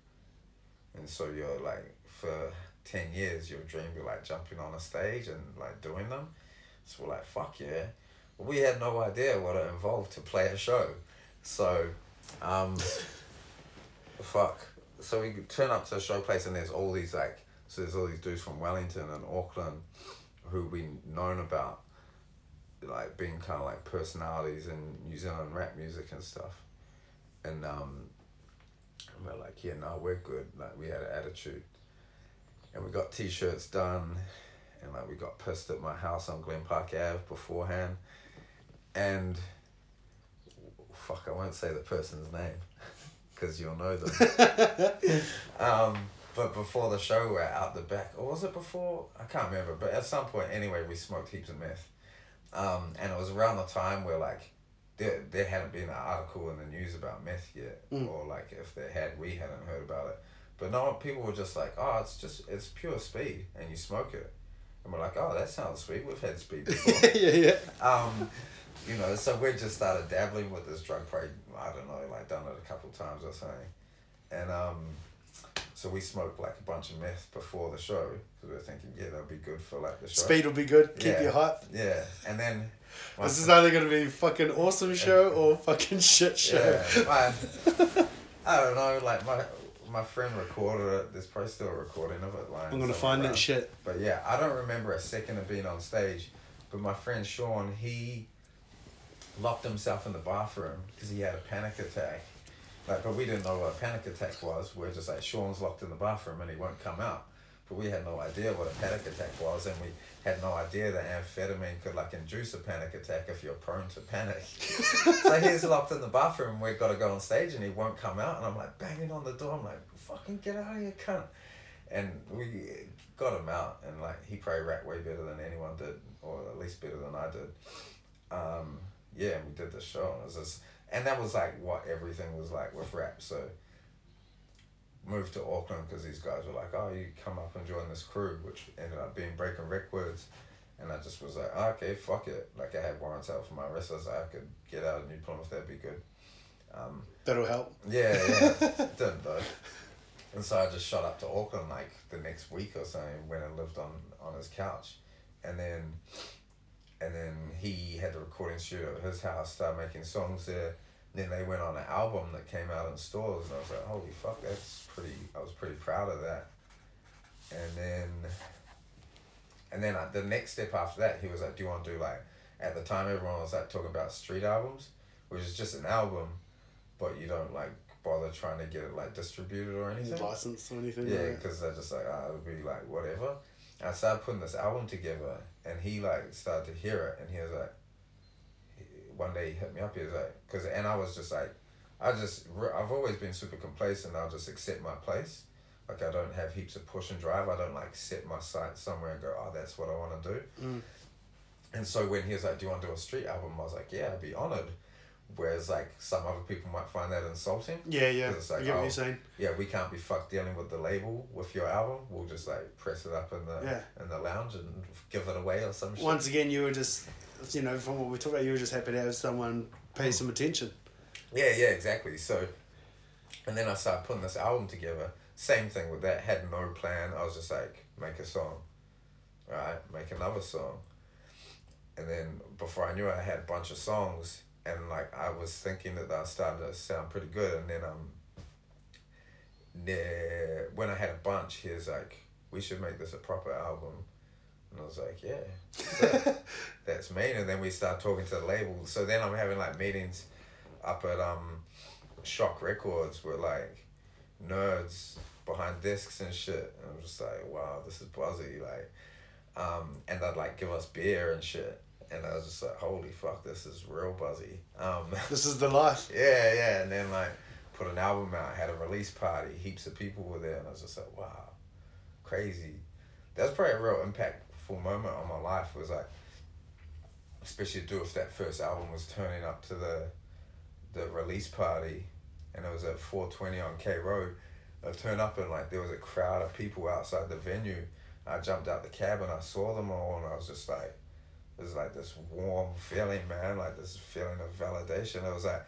And so you're, like, for 10 years, your dream be, like, jumping on a stage and, like, doing them. So we're like, fuck yeah we had no idea what it involved to play a show. So, um, *laughs* fuck. So we turn up to a show place and there's all these like, so there's all these dudes from Wellington and Auckland who we known about, like being kind of like personalities in New Zealand rap music and stuff. And um, we're like, yeah, no, we're good. Like we had an attitude. And we got t-shirts done and like we got pissed at my house on Glen Park Ave beforehand and fuck, I won't say the person's name *laughs* because you'll know them. *laughs* um, but before the show, we're out the back, or was it before? I can't remember. But at some point, anyway, we smoked heaps of meth, um, and it was around the time where like there there hadn't been an article in the news about meth yet, Mm. or like if they had, we hadn't heard about it. But no, people were just like, oh, it's just it's pure speed, and you smoke it. And we're like, oh, that sounds sweet. We've had speed *laughs* before. yeah, yeah. um, you know, so we just started dabbling with this drug. Probably, I don't know, like done it a couple times or something. And um, so we smoked like a bunch of meth before the show because we were thinking, yeah, that'll be good for like the show. Speed will be good. Keep Yeah. you hyped. Yeah, and then. This is either gonna be fucking awesome show or fucking shit show. Yeah. *laughs* I don't know. Like my my friend recorded it. There's probably still a recording of it. lying I'm gonna find that shit. But yeah, I don't remember a second of being on stage. But my friend Sean, he locked himself in the bathroom because he had a panic attack. Like, but we didn't know what a panic attack was. We're just like Sean's locked in the bathroom and he won't come out. But we had no idea what a panic attack was, and we had no idea that amphetamine could like induce a panic attack if you're prone to panic. *laughs* so he's locked in the bathroom. We've got to go on stage, and he won't come out. And I'm like banging on the door. I'm like, "Fucking get out of here, cunt!" And we got him out, and like he probably rapped way better than anyone did, or at least better than I did. Um, yeah, and we did the show, and it was just, and that was like what everything was like with rap. So moved to Auckland because these guys were like, "Oh, you come up and join this crew," which ended up being Breaking Records. And I just was like, oh, okay, fuck it. Like I had warrants out for my arrest. I was like, I could get out of New Plymouth. That'd be good. Um, That'll help. yeah, yeah. *laughs* Didn't though. And so I just shot up to Auckland like the next week or something. Went and lived on on his couch, and then, and then he had the recording studio at his house. Started making songs there. Then they went on an album that came out in stores, and I was like, holy fuck, that's pretty. I was pretty proud of that. And then, and then uh, the next step after that, he was like, do you want to do like? At the time, everyone was like talking about street albums, which is just an album but you don't like bother trying to get it like distributed or anything. License or anything. Yeah, like because they're just like, ah, it'll be like whatever. And I started putting this album together, and he like started to hear it, and he was like, one day he hit me up. He was like, cause and I was just like, I just I've always been super complacent. I'll just accept my place. Like I don't have heaps of push and drive. I don't like set my sights somewhere and go, oh, that's what I want to do. Mm. And so when he was like, do you want to do a street album? I was like, yeah, I'd be honored. Whereas like some other people might find that insulting. Yeah, yeah. It's like, I get what oh, you're saying. Yeah, we can't be fucked dealing with the label with your album. We'll just like press it up in the Yeah. in the lounge and give it away or some shit. Once again, you were just, you know, from what we talked about, you were just happy to have someone pay some attention. Yeah, yeah, exactly. So, and then I started putting this album together. Same thing with that. Had no plan. I was just like, make a song, right? Make another song, and then before I knew it, I had a bunch of songs, and like I was thinking that that started to sound pretty good, and then um. When I had a bunch, he was like, "We should make this a proper album," and I was like, "Yeah, that's, *laughs* that's me." And then we start talking to the label. So then I'm having like meetings up at um Shock Records with like nerds behind discs and shit. And I'm just like, wow, this is buzzy. Like, um, and they'd like give us beer and shit. And I was just like, holy fuck, this is real buzzy. Um, *laughs* This is the life. yeah, yeah. And then like put an album out, had a release party, heaps of people were there, and I was just like, wow, crazy. That's probably a real impactful moment on my life. Was like, especially to do with that first album was turning up to the, the release party, and it was at four twenty on K Road. I turned up and like there was a crowd of people outside the venue. I jumped out the cab and I saw them all, and I was just like, it was like this warm feeling, man, like this feeling of validation. It was like,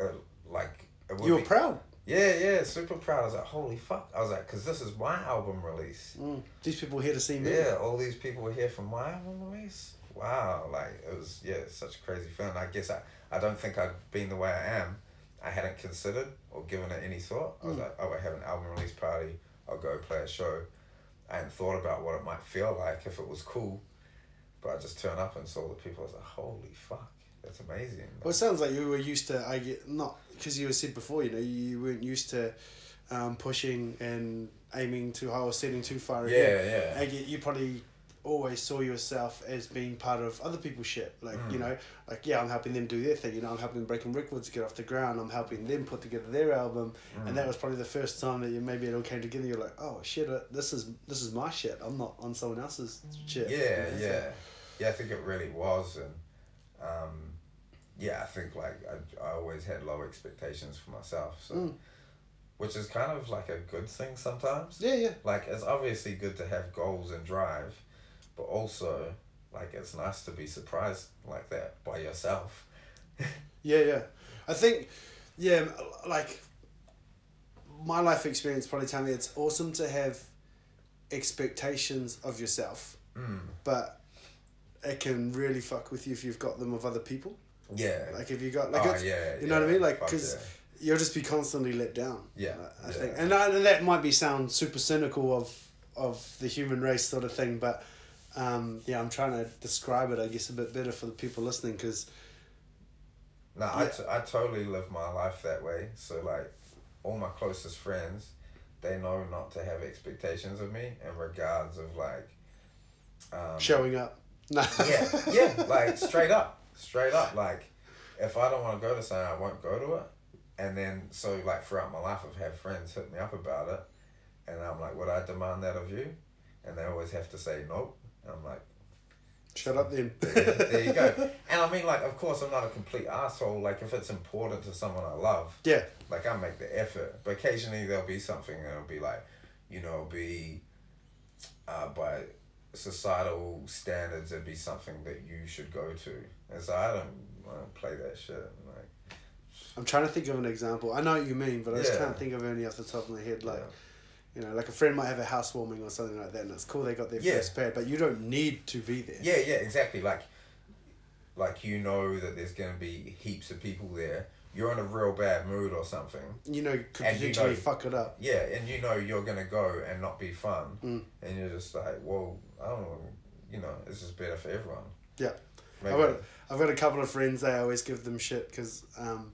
uh, like it You were be- proud. Yeah, yeah, super proud. I was like, holy fuck. I was like, because this is my album release. Mm. These people here to see me. Yeah, all these people were here for my album release. Wow, like it was, yeah, such a crazy feeling. I guess I, I don't think I'd been the way I am. I hadn't considered or given it any thought. I was Mm. like, oh, I have an album release party. I'll go play a show. I hadn't thought about what it might feel like if it was cool. But I just turned up and saw the people. I was like, holy fuck, that's amazing. Well, it sounds like you were used to, I get, not, because you were said before, you know, you weren't used to um, pushing and aiming too high or setting too far ahead. yeah, yeah. I get, you probably always saw yourself as being part of other people's shit. Like, you Mm. know, like, yeah, I'm helping them do their thing. You know, I'm helping Breaking Records get off the ground. I'm helping them put together their album. Mm. And that was probably the first time that you maybe it all came together. You're like, oh, shit, uh, this is this is my shit. I'm not on someone else's shit. Yeah, You know, so- yeah, yeah. I think it really was, and um, yeah, I think like I, I always had low expectations for myself, so Mm. which is kind of like a good thing sometimes. Yeah, yeah. Like it's obviously good to have goals and drive, but also like it's nice to be surprised like that by yourself. *laughs* Yeah, yeah. I think, yeah, like my life experience probably tell me it's awesome to have expectations of yourself, Mm. but it can really fuck with you if you've got them of other people. Yeah. Like if you got like oh it's, yeah. you know what I mean? Like, because. yeah. you'll just be constantly let down. Yeah, I yeah. think, and that, that might be sound super cynical of of the human race sort of thing, but um, yeah, I'm trying to describe it, I guess, a bit better for the people listening because No, I, Yeah. t- I totally live my life that way. So like, all my closest friends, they know not to have expectations of me in regards of like. Um, showing up. No. Yeah, *laughs* yeah, like straight up, straight up. Like, if I don't want to go to something, I won't go to it. And then so like throughout my life, I've had friends hit me up about it, and I'm like, would I demand that of you? And they always have to say nope. And I'm like. Shut up then. *laughs* there, there you go. And I mean, like, of course, I'm not a complete asshole. Like, if it's important to someone I love, Yeah. like, I make the effort. But occasionally there'll be something that'll be like, you know, be uh, by societal standards, it'd be something that you should go to. And so I don't, I don't play that shit. Like, I'm trying to think of an example. I know what you mean, but I just Yeah. can't think of any off the top of my head. Like, yeah. you know, like a friend might have a housewarming or something like that, and it's cool they got their Yeah. first pad, but you don't need to be there. yeah, yeah, exactly. Like, like you know that there's gonna be heaps of people there. You're in a real bad mood or something. You know, could And you know- fuck it up. Yeah, and you know you're gonna go and not be fun, Mm. and you're just like, well, I don't know, you know, it's just better for everyone. Yeah. Maybe. I've got, I've got a couple of friends, they always give them shit because um,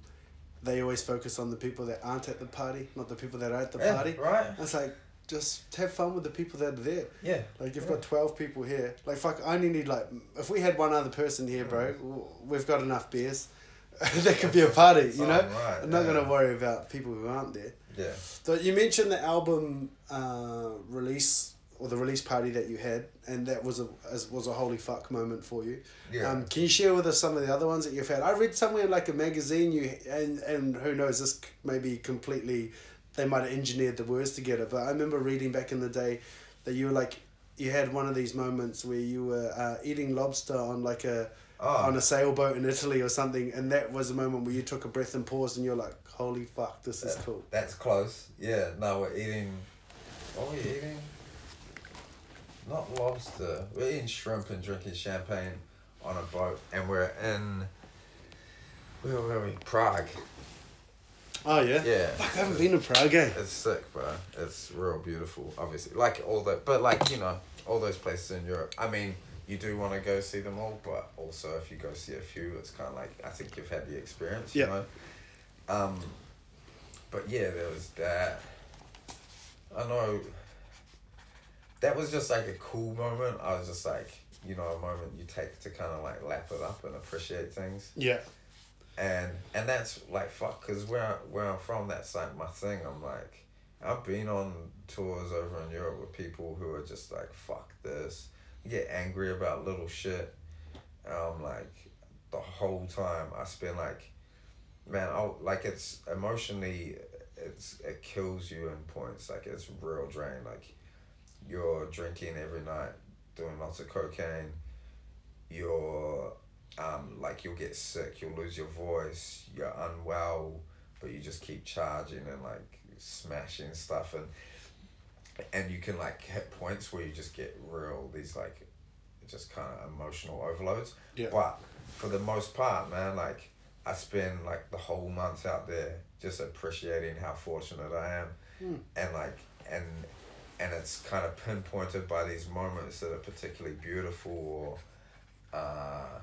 they always focus on the people that aren't at the party, not the people that are at the Yeah, party. right? It's like, just have fun with the people that are there. Yeah. Like you've Yeah. got twelve people here. Like fuck, I only need like if we had one other person here, bro, Mm. we've got enough beers. *laughs* that could be a party, you know. Oh, right, I'm not yeah. gonna worry about people who aren't there. Yeah. So you mentioned the album uh, release or the release party that you had, and that was a as, was a holy fuck moment for you. Yeah. Um, can you share with us some of the other ones that you've had? I read somewhere in like a magazine you and and who knows this may be completely they might have engineered the words together, but I remember reading back in the day that you were like you had one of these moments where you were uh, eating lobster on like a Oh. on a sailboat in Italy or something, and that was a moment where you took a breath and paused, and you're like, "Holy fuck, this is cool." That's close. Yeah. No, we're eating. What are we eating? Not lobster. We're eating shrimp and drinking champagne on a boat, and we're in. Where were we? Prague. Oh yeah. Yeah. Fuck, I haven't been to Prague. Eh? It's sick, bro. It's real beautiful, obviously. Like all the, but like you know, all those places in Europe. I mean, you do want to go see them all, but also if you go see a few, it's kind of like I think you've had the experience. You Yeah. know. Um. But yeah, there was that. I know. That was just like a cool moment. I was just like, you know, a moment you take to kind of like lap it up and appreciate things. Yeah. and and that's like fuck because where where I'm from that's like my thing. I'm like I've been on tours over in Europe with people who are just like fuck this. You get angry about little shit. Um like the whole time I spend like man I'll like it's emotionally it's it kills you in points. Like it's real drain like you're drinking every night doing lots of cocaine you're um, like you'll get sick, you'll lose your voice, you're unwell, but you just keep charging and like smashing stuff and and you can like hit points where you just get real these like just kind of emotional overloads. Yeah. But for the most part, man, like I spend like the whole month out there just appreciating how fortunate I am, Mm. and like and and it's kind of pinpointed by these moments that are particularly beautiful or uh,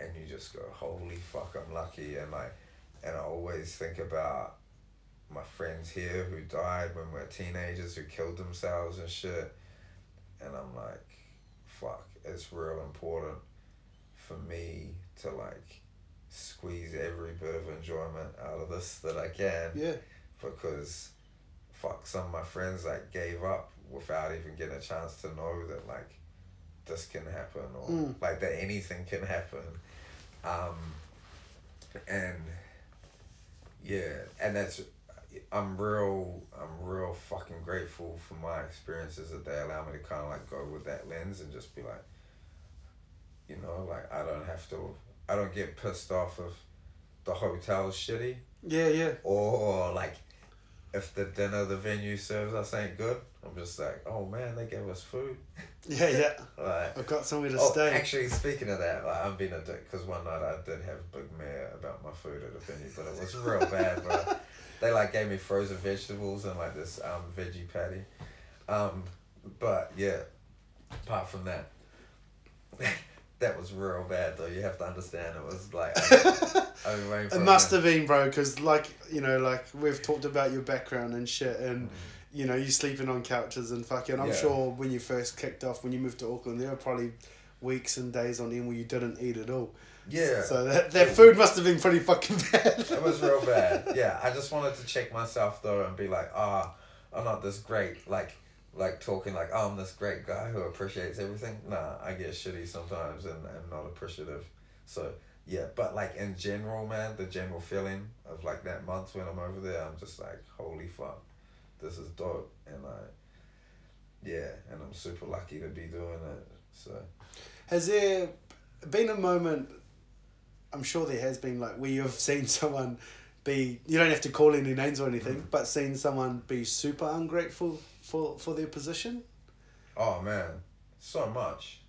and you just go, holy fuck, I'm lucky. And like, and I always think about my friends here who died when we were teenagers who killed themselves and shit. And I'm like, fuck, it's real important for me to like squeeze every bit of enjoyment out of this that I can Yeah. because fuck some of my friends like gave up without even getting a chance to know that like this can happen or Mm. like that anything can happen um and yeah and that's i'm real i'm real fucking grateful for my experiences that they allow me to kind of like go with that lens and just be like you know like i don't have to i don't get pissed off if the hotel's shitty Yeah. Yeah. or like if the dinner the venue serves us ain't good, I'm just like, oh man, they gave us food. *laughs* Yeah. Yeah. Like, I've got somewhere to oh, stay. actually, speaking of that, like I'm being a dick because one night I did have a big mare about my food at a venue, but it was real bad. But *laughs* they like gave me frozen vegetables and like this um veggie patty, um, but yeah, apart from that. *laughs* That was real bad though. You have to understand. It was like I, *laughs* It must have been, bro, because like you know, like we've talked about your background and shit, and you know, you sleeping on couches and fucking. I'm Yeah. sure when you first kicked off, when you moved to Auckland, there were probably weeks and days on end where you didn't eat at all. Yeah. So that that food must have been pretty fucking *laughs* bad. It was real bad. Yeah, I just wanted to check myself though and be like, ah, I'm not this great. Like, like talking like, oh, I'm this great guy who appreciates everything. Nah, I get shitty sometimes and I'm not appreciative. So yeah, but like in general, man, the general feeling of like that month when I'm over there, I'm just like, holy fuck, this is dope, and like, yeah, and I'm super lucky to be doing it. So Has there been a moment? I'm sure there has been like where you've *laughs* seen someone be. You don't have to call any names or anything, mm-hmm. but seen someone be super ungrateful for for their position. oh man, so much.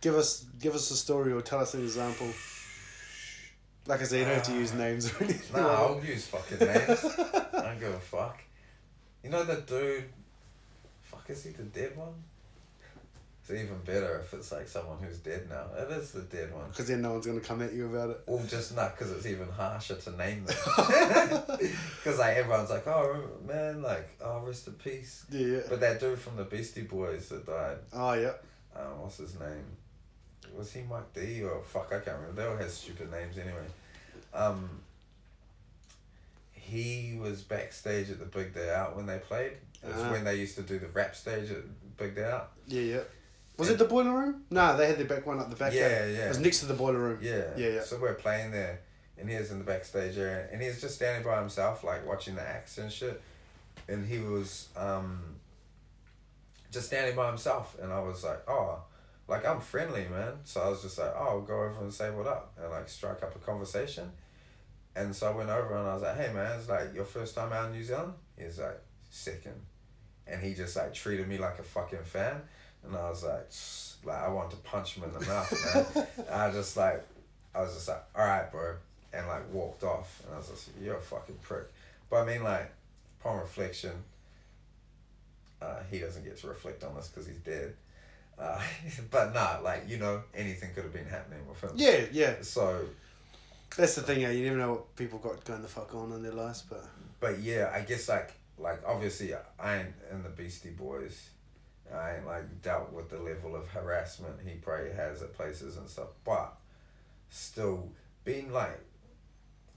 Give us give us a story or tell us an example. Like I say, you don't have to use uh, names or anything. *laughs* Nah, like that. I'll use fucking names. I don't give a fuck. You know that dude? Fuck, is he the dead one? Even better if it's like someone who's dead now. It is the dead one. Because then no one's gonna come at you about it. Or just not because it's even harsher to name them. *laughs* *laughs* Because like everyone's like, oh man, like oh rest in peace. Yeah. yeah. But that dude from the Beastie Boys that died, Oh yeah. um, what's his name? Was he Mike D or fuck? I can't remember. They all had stupid names anyway. Um, he was backstage at the Big Day Out when they played. It was Ah. when they used to do the rap stage at Big Day Out. Yeah, yeah. Was it the boiler room? No, they had the back one at the back. Yeah, yeah. It was next to the boiler room. Yeah. Yeah, yeah. So we're playing there, and he was in the backstage area, and he was just standing by himself, like watching the acts and shit. And he was um, just standing by himself, and I was like, oh, like I'm friendly, man. So I was just like, oh, I'll go over and say what up, and like strike up a conversation. And so I went over and I was like, hey man, it's like your first time out in New Zealand? He's like, second. And he just like treated me like a fucking fan. And I was like, like I wanted to punch him in the mouth, man. *laughs* And I just like, I was just like, all right, bro, and like walked off. And I was just, you're a fucking prick. But I mean, like, upon reflection, uh, he doesn't get to reflect on this because he's dead. Uh, *laughs* but nah, like you know, anything could have been happening with him. Yeah, yeah. So, That's the thing. Yeah, you never know what people got going the fuck on in their lives, but but yeah, I guess like like obviously I ain't in the Beastie Boys. I ain't like dealt with the level of harassment he probably has at places and stuff. But still being like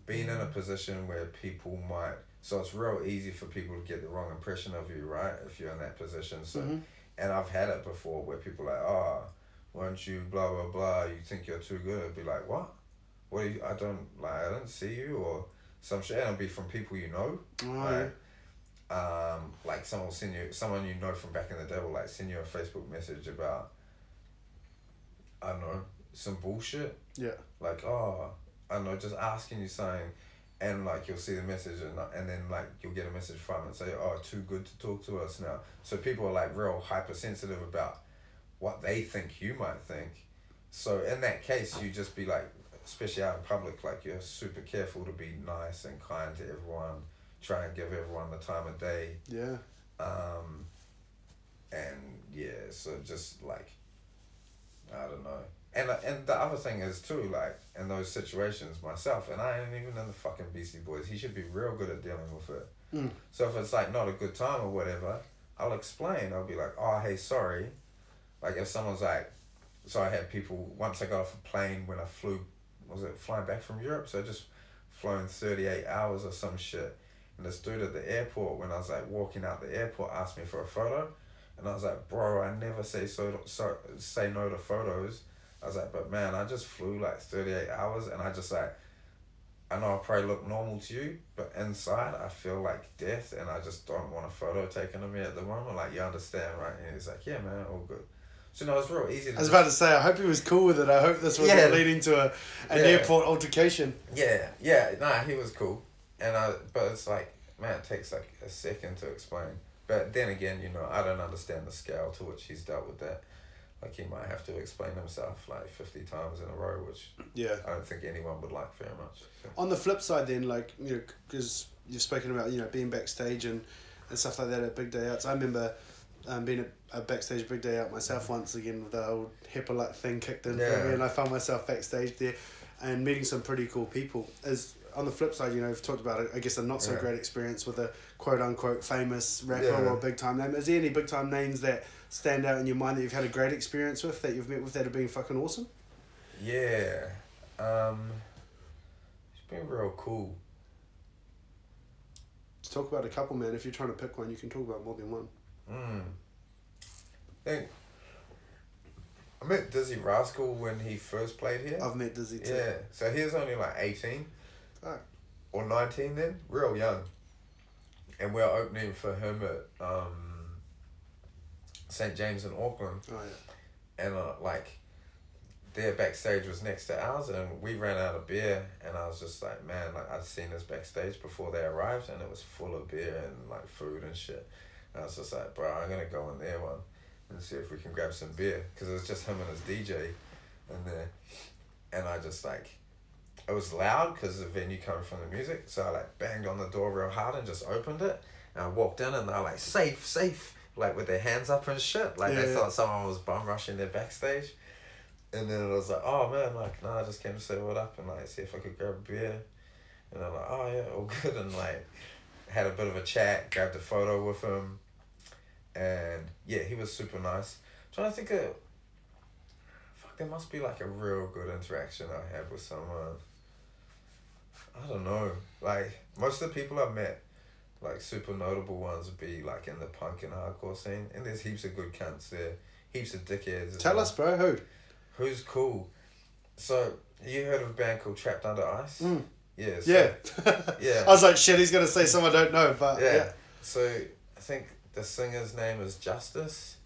being in a position where people might so it's real easy for people to get the wrong impression of you, right? If you're in that position. So Mhm. and I've had it before where people are like, oh, weren't you blah blah blah, you think you're too good. I'd be like, What? What are you I don't like I don't see you or some shit and it'll be from people you know. oh, Like, um, like someone will send you someone you know from back in the day will like send you a Facebook message about I don't know, some bullshit. yeah, Like, oh, I don't know, just asking you something and like you'll see the message and and then like you'll get a message from and say, Oh, too good to talk to us now. So people are like real hypersensitive about what they think you might think. So in that case you just be like especially out in public, like you're super careful to be nice and kind to everyone, try and give everyone the time of day. yeah, Um, and yeah, so just like, I don't know. And, and the other thing is too, like, in those situations, myself, and I ain't even in the fucking Beastie Boys, he should be real good at dealing with it. Mm. So if it's like not a good time or whatever, I'll explain. I'll be like, oh, hey, sorry. Like if someone's like, so I had people, once I got off a plane when I flew, was it flying back from Europe? So I just flown 38 hours or some shit. And this dude at the airport, when I was like walking out the airport, asked me for a photo. And I was like, bro, I never say so, so say no to photos. I was like, but man, I just flew like 38 hours and I just like, I know I probably look normal to you, but inside I feel like death and I just don't want a photo taken of me at the moment. Like, you understand, right? And he's like, yeah, man, all good. So, no, it's real easy to I was about to say. I hope he was cool with it. I hope this wasn't Yeah. leading to a an Yeah. airport altercation. Yeah, yeah, nah, he was cool, and I, but it's like, man, it takes like a second to explain. But then again, you know, I don't understand the scale to which he's dealt with that. Like he might have to explain himself like fifty times in a row, which Yeah. I don't think anyone would like very much. So. On the flip side, then, like you know, because you've spoken about you know being backstage and, and stuff like that at big day outs. I remember um, being a, a backstage big day out myself once again with the old HIPAA thing kicked in for Yeah. me, and I found myself backstage there, and meeting some pretty cool people. As on the flip side, you know, we've talked about I guess a not so Yeah. great experience with a quote unquote famous rapper Yeah. or big time name. Is there any big time names that stand out in your mind that you've had a great experience with that you've met with that have been fucking awesome? Yeah, um, it's been real cool. Let's talk about a couple, man. If you're trying to pick one, you can talk about more than one. Mm. I think I met Dizzee Rascal when he first played here. I've met Dizzee too. Yeah, so he was only like 18 Fuck. or 19 then, real young. And we're opening for him at um, St. James in Auckland. Oh yeah. And uh, like, their backstage was next to ours, and we ran out of beer. And I was just like, man, like I'd seen this backstage before they arrived, and it was full of beer and like food and shit. And I was just like, bro, I'm gonna go in there one and see if we can grab some beer, because it was just him and his DJ in there. And I just like, it was loud because the venue coming from the music, so I like banged on the door real hard and just opened it. And I walked in, and they're like, safe, safe. like with their hands up and shit. Like they thought someone was bum rushing their backstage. And then it was like, oh man, like, no, I just came to say what up and like see if I could grab a beer. And I'm like, oh yeah, all *laughs* good. And like, had a bit of a chat, grabbed a photo with him. And yeah, he was super nice. trying to think of, fuck, there must be like a real good interaction I had with someone. I don't know. Like, most of the people I've met, like super notable ones would be like in the punk and hardcore scene. And there's heaps of good cunts there. Heaps of dickheads. Tell well. us, bro. Who? Who's cool? So you heard of a band called Trapped Under Ice? Mm. Yeah. So, Yeah. *laughs* Yeah. I was like, shit, he's gonna say something I don't know, but yeah. yeah. So I think the singer's name is Justice,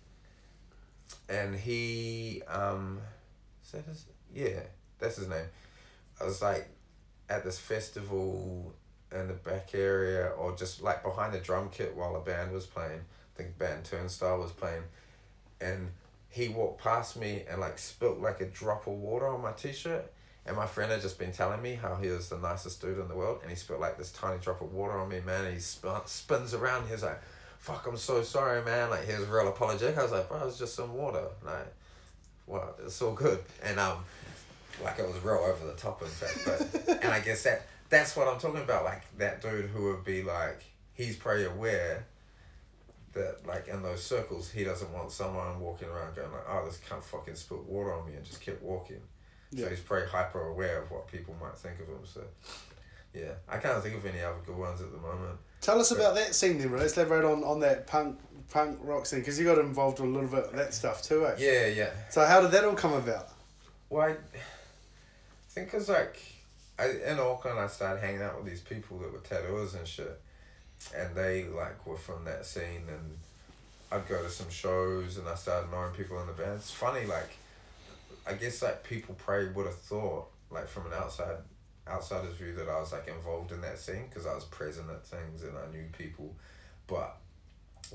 and he um, is that his? Yeah, that's his name. I was like at this festival in the back area, or just like behind the drum kit while a band was playing. I think band Turnstile was playing, and he walked past me and like spilt like a drop of water on my t shirt. And my friend had just been telling me how he was the nicest dude in the world, and he spilt like this tiny drop of water on me, man. And he spun, spins around. He's like, "Fuck, I'm so sorry, man." Like he was real apologetic. I was like, "Bro, it's just some water." Like, what? It's all good. And um, like it was real over the top, in fact. But *laughs* and I guess that that's what I'm talking about. Like that dude who would be like, he's pretty aware that like in those circles, he doesn't want someone walking around going like, "Oh, this cunt fucking spilled water on me," and just kept walking. Yeah. So he's pretty hyper aware of what people might think of him. So, yeah, I can't think of any other good ones at the moment. Tell us about that scene then. Let's elaborate on, on that punk punk rock scene because you got involved with a little bit of that stuff too, eh? Yeah, yeah. So how did that all come about? Well, I think like I in Auckland I started hanging out with these people that were tattooers and shit, and they like were from that scene and I'd go to some shows and I started knowing people in the band. It's funny like I guess like people probably would have thought like from an outside outsider's view that I was like involved in that scene because I was present at things and I knew people, but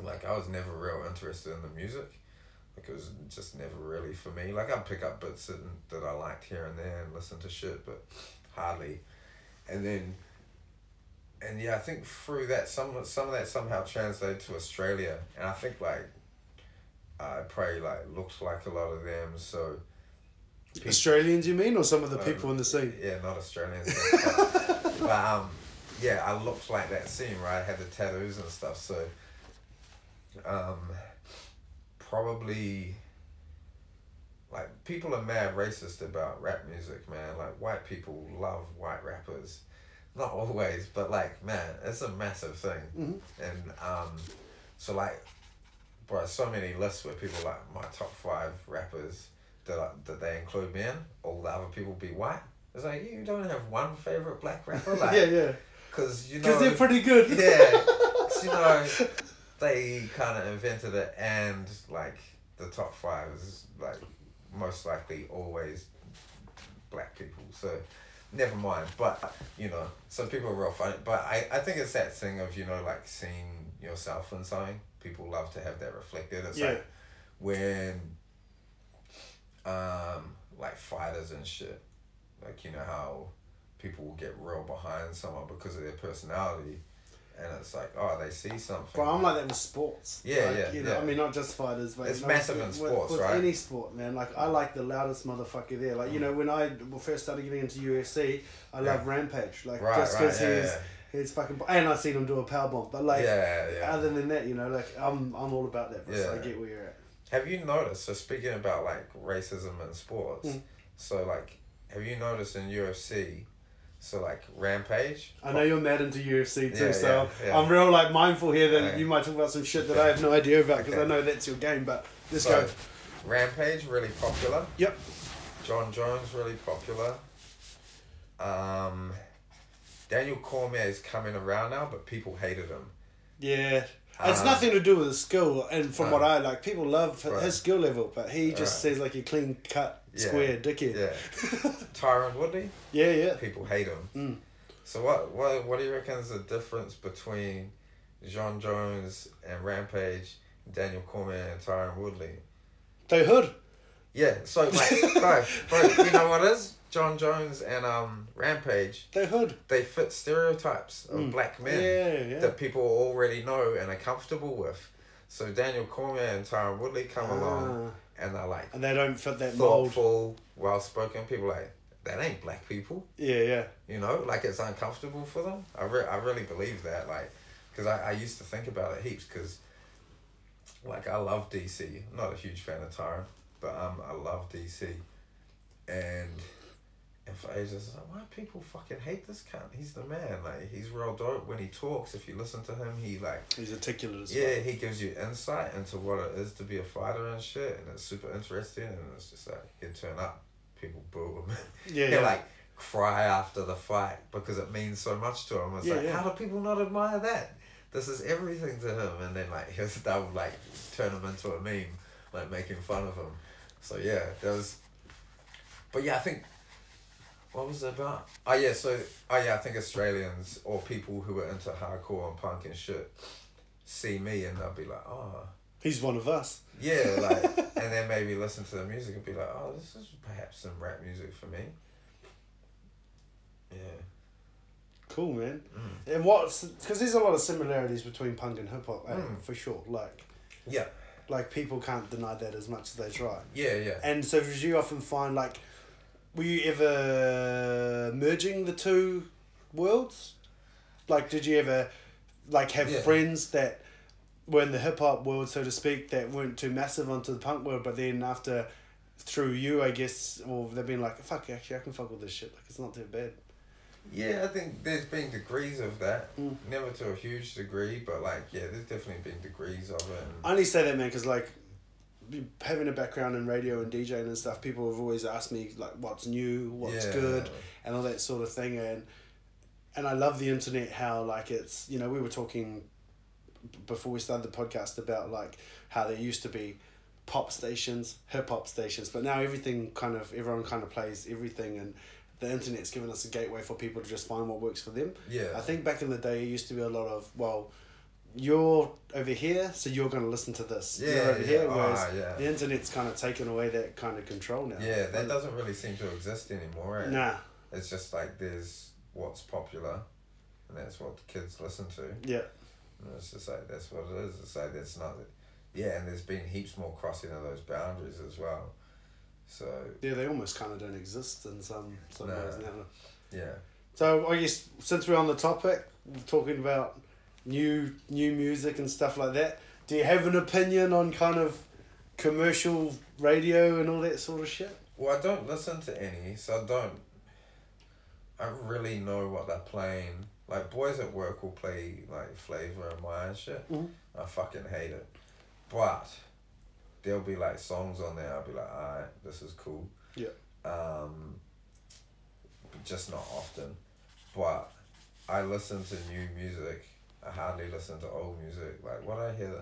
like I was never real interested in the music. Like it was just never really for me. Like I'd pick up bits and, that I liked here and there and listen to shit, but hardly. And then, and yeah, I think through that some some of that somehow translated to Australia, and I think like I probably like looked like a lot of them. So Pe- Australians, you mean, or some of the Uh, people in the scene? yeah, not Australians, but, *laughs* but um, yeah, I looked like that scene, right? I had the tattoos and stuff, so um, probably like people are mad racist about rap music, man. Like white people love white rappers, not always, but like man, it's a massive thing, Mhm. and um, so like, bro, so many lists where people like my top five rappers that I, that they include me in, all the other people be white. It's like you don't have one favorite black rapper, like, *laughs* yeah, yeah. cause you know, Because they're pretty good. Yeah, *laughs* you know, they kind of invented it, and like the top five is like most likely always black people. So never mind. But you know, some people are real funny. But I, I think it's that thing of you know like seeing yourself in something. People love to have that reflected. It's Yeah. like when um like fighters and shit. Like you know how people will get real behind someone because of their personality and it's like, oh, they see something. Bro, I'm like that with sports. Yeah, Like, yeah, You know, yeah. I mean, not just fighters, but It's know, massive in with- sports, with right? Any sport, man. Like I like the loudest motherfucker there. Like you know, when I first started getting into UFC, I Yeah. love Rampage. Like Right, just right, because yeah, he's yeah. he's fucking. And I've seen him do a power bomb, but like yeah, yeah. other than that, you know, like I'm I'm all about that. Bro, so I get where you're at. Have you noticed? So speaking about like racism in sports, Mm. so like, have you noticed in UFC? So like Rampage. I know you're mad into UFC too, Yeah, so yeah, yeah. I'm real like mindful here that you might talk about some shit that I have no idea about because I know that's your game. But let's so, go. Rampage really popular. Yep. Jon Jones really popular. Um, Daniel Cormier is coming around now, but people hated him. Yeah. It's Um, nothing to do with his skill, and from no. what I like, people love Right. his skill level, but he just Right. says like a clean cut, Yeah. square dickhead. Yeah. *laughs* Tyron Woodley, Yeah, yeah. people hate him. Mm. So what what what do you reckon is the difference between Jon Jones and Rampage, Daniel Cormier and Tyron Woodley? They hood. Yeah, so like *laughs* bro, bro, you know what it is? Jon Jones and um Rampage, They hood. they fit stereotypes of Mm. black men Yeah, yeah. that people already know and are comfortable with. So Daniel Cormier and Tyron Woodley come along, Ah. And they're like and they don't fit that mold. thoughtful, well spoken. People like that ain't black people. Yeah, yeah. You know, like it's uncomfortable for them. I re- I really believe that, like, because I, I used to think about it heaps. Because, like, I love DC. I'm not a huge fan of Tyron, but um, I love DC, and. And for ages, I was like, why people fucking hate this cunt? He's the man. Like, he's real dope when he talks. If you listen to him, he, like, He's articulate as yeah, he gives you insight into what it is to be a fighter and shit, and it's super interesting. And it's just like he'd turn up, people boo him. Yeah, *laughs* yeah. like cry after the fight because it means so much to him. It's Yeah, like, yeah. how do people not admire that? This is everything to him. And then like *laughs* he'll that would like turn him into a meme, like making fun of him. So yeah, there was. But yeah, I think. What was it about? Oh yeah, so oh yeah, I think Australians or people who are into hardcore and punk and shit see me and they'll be like, oh, He's one of us. yeah, like, *laughs* and then maybe listen to the music and be like, oh, this is perhaps some rap music for me. Yeah. Cool, man. Mm. And what's because there's a lot of similarities between punk and hip hop, eh, Mm. for sure. Like, Yeah. like people can't deny that as much as they try. Yeah, yeah. And so, did you often find like, were you ever merging the two worlds? Like, did you ever like have Yeah. friends that were in the hip hop world, so to speak, that weren't too massive onto the punk world, but then after through you, I guess, or they've been like, fuck, actually, I can fuck with this shit. Like, it's not too bad. Yeah, I think there's been degrees of that. Mm. Never to a huge degree, but like, yeah, there's definitely been degrees of it. I only say that man because like having a background in radio and DJing and stuff, people have always asked me like what's new, what's Yeah. good, and all that sort of thing. And and I love the internet. How like it's you know we were talking before we started the podcast about like how there used to be pop stations, hip hop stations, but now everything kind of everyone kind of plays everything and. The internet's given us a gateway for people to just find what works for them. Yeah. I think back in the day, it used to be a lot of, well, you're over here, so you're going to listen to this. Yeah, you're over yeah. here, whereas Ah, yeah. the internet's kind of taken away that kind of control now. Yeah, that doesn't really seem to exist anymore. Eh? Nah, It's just like there's what's popular, and that's what the kids listen to. yeah, And it's just like that's what it is. It's like it's not. Yeah, and there's been heaps more crossing of those boundaries as well. So yeah, they almost kind of don't exist in some some Nah. ways now. yeah, So I guess since we're on the topic, we're talking about new new music and stuff like that. Do you have an opinion on kind of commercial radio and all that sort of shit? Well, I don't listen to any, so I don't. I really know what they're playing. Like boys at work will play like Flava and and shit. Mhm. I fucking hate it, but there'll be like songs on there. I'll be like, alright, this is cool. Yeah. Um. Just not often, but I listen to new music. I hardly listen to old music. Like what I hear,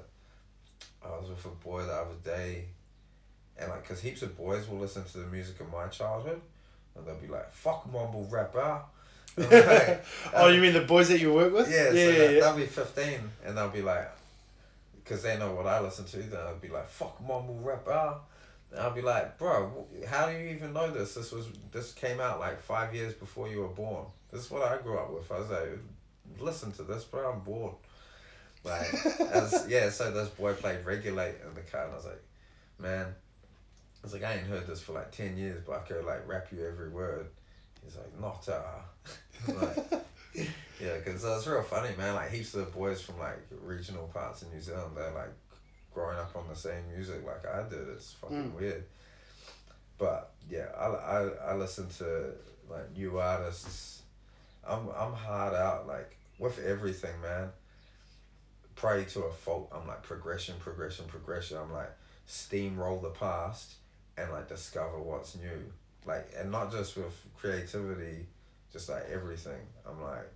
I was with a boy the other day and like, cause heaps of boys will listen to the music of my childhood, and they'll be like, "Fuck mumble rap, ah." *laughs* Like, *laughs* oh, you mean the boys that you work with? yeah, so yeah, that, yeah, yeah. they'll be fifteen, and they'll be like, cause they know what I listen to. Then I'll be like, "Fuck mumble rap, ah." And I'll be like, "Bro, how do you even know this? This was this came out like five years before you were born. This is what I grew up with." I was like, "Listen to this, bro. I'm bored." Like, as, *laughs* yeah. So this boy played regulate in the car, and I was like, "Man." I was like, I ain't heard this for like 10 years, but I could like rap you every word. He's like, not uh. *laughs* Like, yeah, because uh, it's real funny, man. Like, heaps of the boys from like regional parts of New Zealand, they're like growing up on the same music like I did. It's fucking Mm. weird. But yeah, I, I, I listen to like new artists. I'm, I'm hard out, like, with everything, man. Pray to a fault. I'm like, progression, progression, progression. I'm like, steamroll the past and like discover what's new like and not just with creativity just like everything i'm like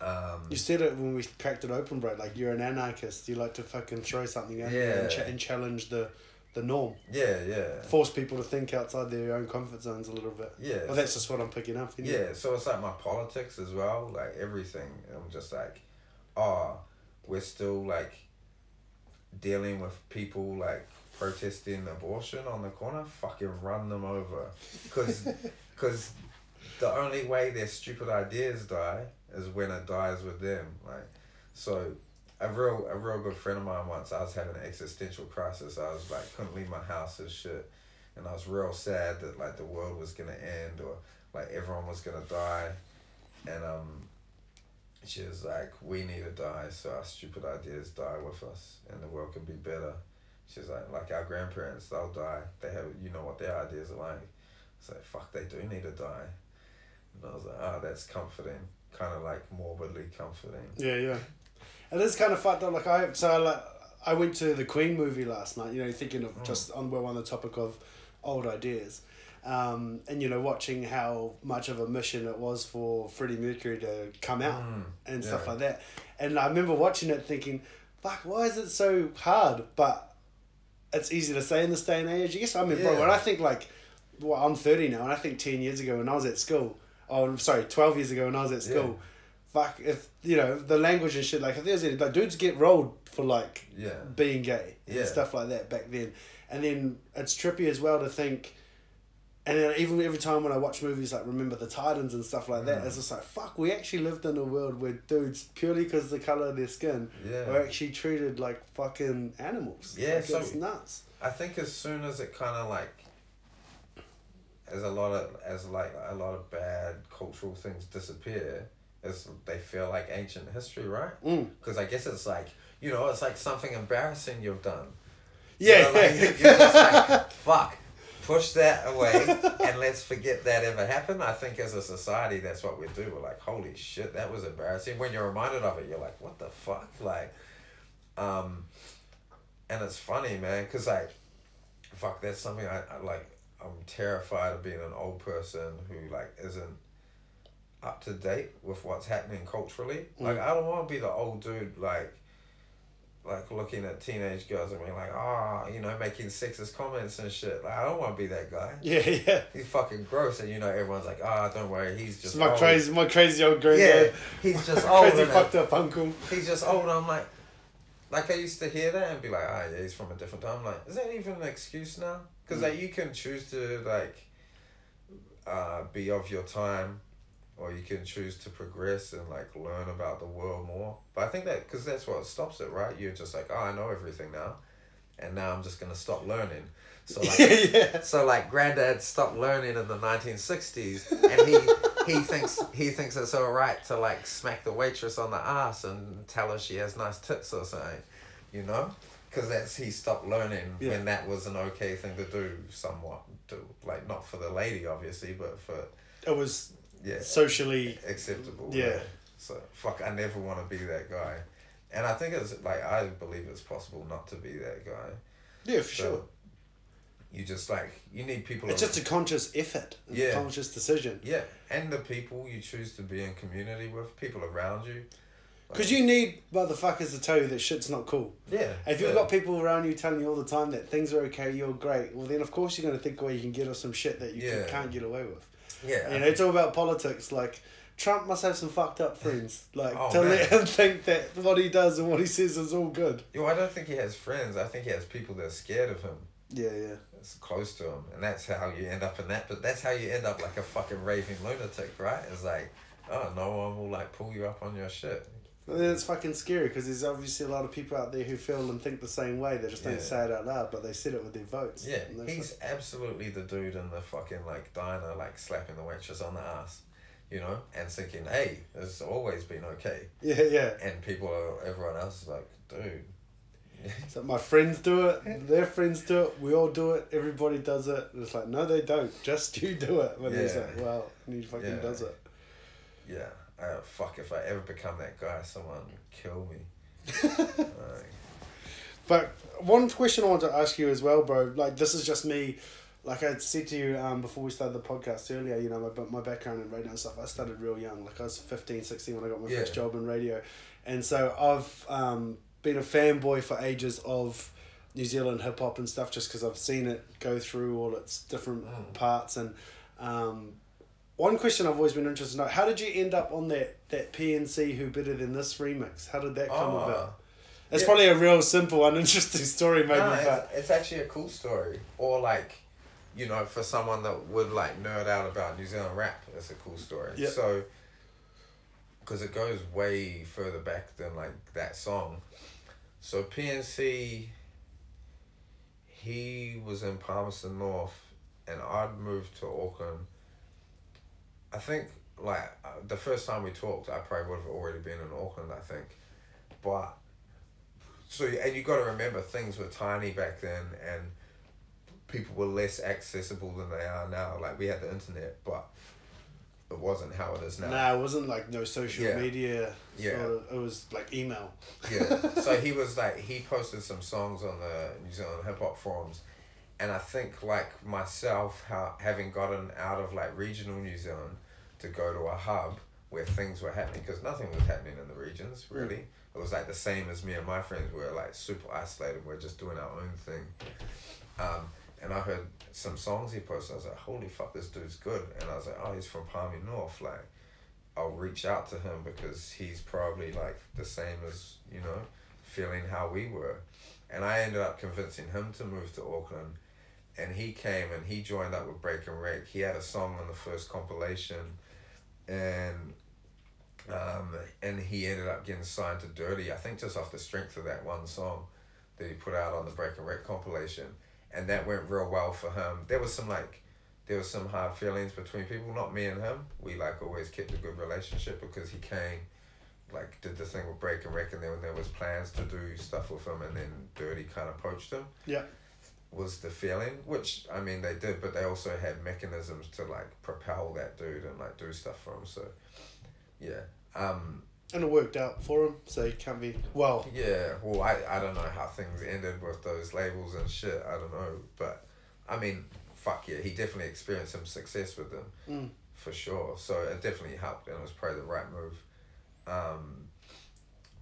um You said it when we cracked it open, bro. Like you're an anarchist. You like to fucking throw something out there and, Yeah. and challenge the, the norm. yeah yeah Force people to think outside their own comfort zones a little bit. yeah Well, that's just what I'm picking up. isn't it? yeah so it's like my politics as well like everything i'm just like oh we're still like dealing with people like protesting abortion on the corner fucking run them over because because *laughs* the only way their stupid ideas die is when it dies with them like so a real a real good friend of mine once. I was having an existential crisis. I was like couldn't leave my house and shit, and I was real sad that like the world was gonna end or like everyone was gonna die, and um. She was like, "We need to die, so our stupid ideas die with us, and the world can be better." She's like, "Like our grandparents, they'll die. They have, you know, what their ideas are like." It's like, "Fuck, they do need to die." And I was like, "Oh, that's comforting, kind of like morbidly comforting." Yeah, yeah. It is kind of fucked up. Like I so I, like I went to the Queen movie last night. You know, thinking of just on we're on the topic of old ideas, um, and you know, watching how much of a mission it was for Freddie Mercury to come out Mm, and stuff like that. And I remember watching it thinking, "Fuck, why is it so hard?" But it's easy to say in this day and age. I guess I mean, bro, when I think like, well, I'm thirty now, and I think ten years ago when I was at school, oh, I'm sorry, twelve years ago when I was at school, fuck, if you know the language and shit, like if there's any, like dudes get rolled for like Yeah. being gay Yeah. and stuff like that back then, and then it's trippy as well to think. And then even every time when I watch movies like Remember the Titans and stuff like that, Mm. it's just like fuck. We actually lived in a world where dudes purely because the color of their skin Yeah. were actually treated like fucking animals. Yeah, like, so- it's nuts. I think as soon as it kind of like, as a lot of as like a lot of bad cultural things disappear, as they feel like ancient history, right? Mm. Because I guess it's like you know it's like something embarrassing you've done. Yeah, You know, like, yeah. you're just like fuck. Push that away and let's forget that ever happened. I think as a society, that's what we do. We're like, holy shit, that was embarrassing. When you're reminded of it, you're like, what the fuck? Like, um, and it's funny, man, because like, fuck, that's something I, I like. I'm terrified of being an old person who like isn't up to date with what's happening culturally. Like, I don't want to be the old dude like. Like looking at teenage girls and being like, ah, you know, making sexist comments and shit. Like, I don't want to be that guy. *laughs* yeah, yeah. He's fucking gross, and you know, everyone's like, ah, don't worry, he's It's just my old. crazy, my crazy old Yeah, he's just *laughs* old. crazy fucked up uncle. He's just old. I'm like, like I used to hear that and be like, ah, yeah, he's from a different time. I'm like, is that even an excuse now? Because like you can choose to like, uh, be of your time, or you can choose to progress and like learn about the world more. But I think that because that's what stops it, right? You're just like, oh, I know everything now, and now I'm just gonna stop learning. So like, *laughs* yeah, so like granddad stopped learning in the nineteen sixties, and he he thinks he thinks it's alright to like smack the waitress on the ass and tell her she has nice tits or something, you know, because that's he stopped learning Yeah. when that was an okay thing to do, somewhat. To like not for the lady obviously, but for It was yeah socially. acceptable. Yeah. So fuck, I never want to be that guy, and I think it's like I believe it's possible not to be that guy. Yeah, for So, sure. You just like you need people. It's just a conscious effort, Yeah. a conscious decision. Yeah, and the people you choose to be in community with, people around you. Because you need motherfuckers to tell you that shit's not cool. Yeah. If you've yeah. got people around you telling you all the time that things are okay, you're great, well then of course you're going to think away you can get off some shit that you Yeah. can, can't get away with. Yeah, You know, it's all about politics. Like, Trump must have some fucked up friends. Like, Oh, to man. let *laughs* him think that what he does and what he says is all good. Yo, I don't think he has friends. I think he has people that are scared of him. Yeah, yeah. It's close to him, and that's how you end up in that. But that's how you end up like a fucking raving lunatic, right? It's like, oh, no one will like pull you up on your shit. Then it's fucking scary because there's obviously a lot of people out there who feel and think the same way. They just don't say it out loud, but they said it with their votes. Yeah, he's absolutely the dude in the fucking like diner, like slapping the waitress on the ass, you know, and thinking, hey, it's always been okay. *laughs* yeah, yeah. And people, are, everyone else is like, dude. *laughs* So my friends do it, their friends do it, we all do it, everybody does it. And it's like, no, they don't. Just you do it. But it's Yeah. like, well, and he fucking Yeah. does it. Yeah, uh, fuck, if I ever become that guy, someone kill me. *laughs* Like, But one question I want to ask you as well, bro. Like this is just me. Like I said to you um, before we started the podcast earlier, you know, my, my background in radio and stuff, I started real young. Like I was 15, 16 when I got my Yeah. first job in radio. And so I've um, been a fanboy for ages of New Zealand hip hop and stuff just because I've seen it go through all its different Mm. parts. And um, one question I've always been interested to know, how did you end up on that, that PNC Who Better Than This remix? How did that come Oh. about? It's Yeah. probably a real simple, uninteresting *laughs* story, maybe, no, but it's, it's actually a cool story. Or like, you know, for someone that would like nerd out about New Zealand rap, it's a cool story. Yeah. So because it goes way further back than like that song. So PNC, he was in Palmerston North, and I'd moved to Auckland. I think like uh, the first time we talked, I probably would have already been in Auckland. I think, but so and you got to remember things were tiny back then, and people were less accessible than they are now. Like we had the internet, but it wasn't how it is now. Nah, it wasn't like no social Yeah. media. Yeah. Sort of, it was like email. Yeah. *laughs* so he was like he posted some songs on the New Zealand hip hop forums, and I think like myself, how having gotten out of like regional New Zealand to go to a hub where things were happening because nothing was happening in the regions really. It was like the same as me and my friends we were like super isolated. We're just doing our own thing. Um, and I heard some songs he posted. I was like, holy fuck, this dude's good. And I was like, oh, he's from Palmy North. Like, I'll reach out to him because he's probably like the same as, you know, feeling how we were. And I ended up convincing him to move to Auckland. And he came and he joined up with Break and. He had a song on the first compilation. And um, and he ended up getting signed to Dirty, I think just off the strength of that one song that he put out on the Break and Wreck compilation. And that went real well for him. There was some like there was some hard feelings between people, not me and him. We like always kept a good relationship because he came, like did the thing with Break and Wreck and then there was plans to do stuff with him and then Dirty kind of poached him Yeah. Was the feeling, which I mean they did, but they also had mechanisms to like propel that dude and like do stuff for him. So, yeah, um, And it worked out for him, so he can't be. Well, yeah. Well, I I don't know how things ended with those labels and shit. I don't know, but I mean, fuck yeah, he definitely experienced some success with them mm, for sure. So it definitely helped, and it was probably the right move. Um,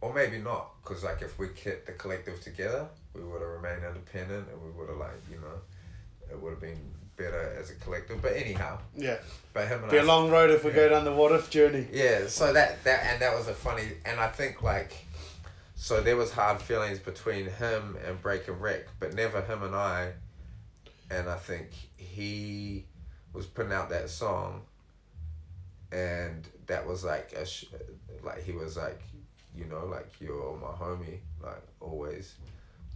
or maybe not, because like if we kept the collective together, we would have remained independent, and we would have like you know, it would have been better as a collective. But anyhow, yeah. but him and I Be I a long road if we yeah. go down the what if journey. yeah, so that that and that was a funny and I think like so there was hard feelings between him and Break and Wreck, but never him and I. And I think he was putting out that song, and that was like a sh- like he was like, you know, like you're my homie, like always,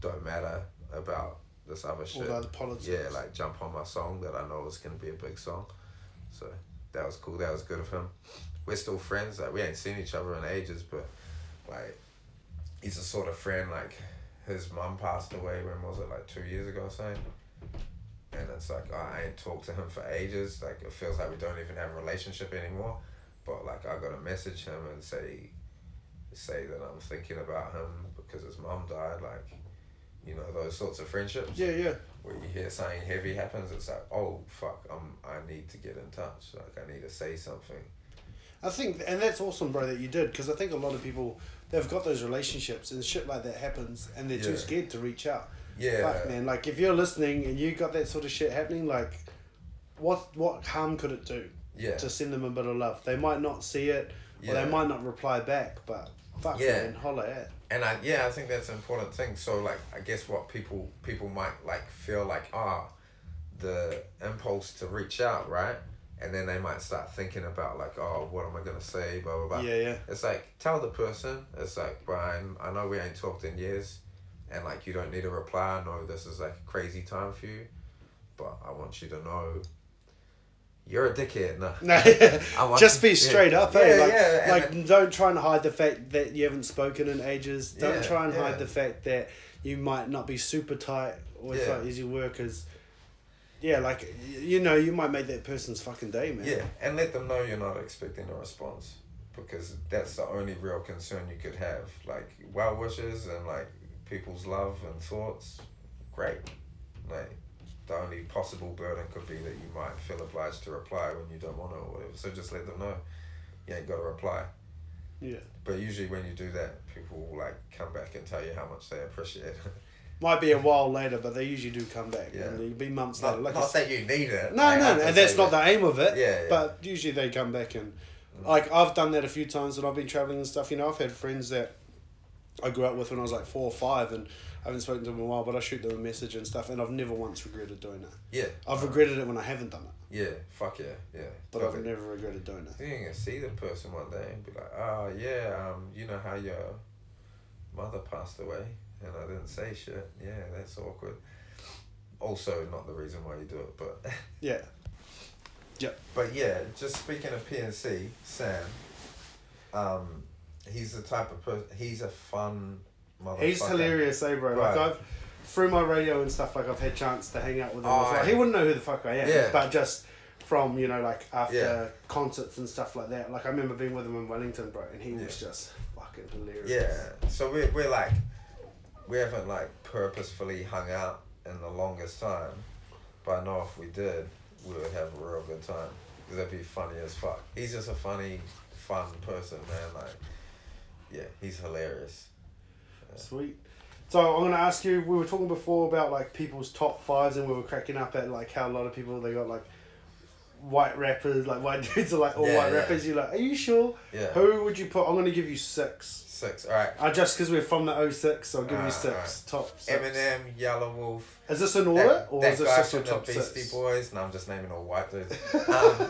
don't matter about this other All shit. the politics. Yeah, like jump on my song that I know is gonna be a big song. So that was cool. That was good of him. We're still friends. Like we ain't seen each other in ages, but like he's a sort of friend. Like his mum passed away. When was it? Like two years ago or something. And it's like I ain't talked to him for ages. Like it feels like we don't even have a relationship anymore. But like I gotta message him and say, say that I'm thinking about him because his mum died. Like, you know those sorts of friendships Yeah, yeah. where you hear something heavy happens, it's like, oh fuck, um, I need to get in touch. Like I need to say something. I think, and that's awesome, bro, that you did, because I think a lot of people, they've got those relationships and shit like that happens, and they're too scared to reach out. Yeah. Fuck, man. Like, if you're listening and you got that sort of shit happening, like, what what harm could it do Yeah. to send them a bit of love? They might not see it, or Yeah. they might not reply back, but fuck, Yeah. man, holla at. And I yeah, I think that's an important thing. So like I guess what people people might like feel like ah, the impulse to reach out, right? And then they might start thinking about like, oh, what am I gonna say, blah blah blah. Yeah, yeah. It's like tell the person. It's like Brian, I know we ain't talked in years, and like you don't need a reply. I know this is like a crazy time for you, but I want you to know. You're a dickhead, no. *laughs* No, just be yeah. straight up, Yeah, eh? Like, yeah, like don't try and hide the fact that you haven't spoken in ages. Don't Yeah, try and yeah. hide the fact that you might not be super tight with Yeah. like as you work as. Yeah, like you know, you might make that person's fucking day, man. Yeah, and let them know you're not expecting a response because that's the only real concern you could have. Like well wishes and like people's love and thoughts, great. Like the only possible burden could be that you might feel obliged to reply when you don't want to or whatever. So just let them know you ain't got to reply. Yeah. But usually when you do that, people will like come back and tell you how much they appreciate it. *laughs* Might be a while later, but they usually do come back. Yeah. And it'll be months not later. Like not that you need it. no, no, and that's not the aim of it. Yeah, yeah. But usually they come back and, mm. like, I've done that a few times when I've been traveling and stuff. You know, I've had friends that I grew up with when I was like four or five, and I haven't spoken to them in a while, but I shoot them a message and stuff, and I've never once regretted doing it. Yeah. I've regretted it when I haven't done it, Yeah, fuck yeah, yeah. but I've never regretted doing it. You're gonna see the person one day and be like, oh yeah, um, you know how your mother passed away and I didn't say shit. Yeah, that's awkward. Also, not the reason why you do it, but *laughs* Yeah. Yep. But yeah, just speaking of PNC, Sam, um, he's the type of person. He's a fun. He's hilarious, eh, bro? Like I've through my radio and stuff, like I've had chance to hang out with him. Oh, before. He wouldn't know who the fuck I am, Yeah. but just from you know like after Yeah. concerts and stuff like that. Like I remember being with him in Wellington, bro, and he was just fucking hilarious. Yeah, so we're we're like, we haven't like purposefully hung out in the longest time, but I know if we did, we would have a real good time. Cause that'd be funny as fuck. He's just a funny, fun person, man. Like, yeah, he's hilarious. Sweet. So I'm gonna ask you. We were talking before about like people's top fives, and we were cracking up at like how a lot of people they got like white rappers, like white *laughs* dudes are like all Yeah, white yeah. rappers. You're like, are you sure? Yeah. Who would you put? I'm gonna give you six. Six. All right. Uh, just because we're from the 06, so I'll give you six. alright. Top six. Eminem, Yelawolf. Is this an order That, or that is this just your top Beastie six? Boys. No, I'm just naming all white dudes. *laughs* Um,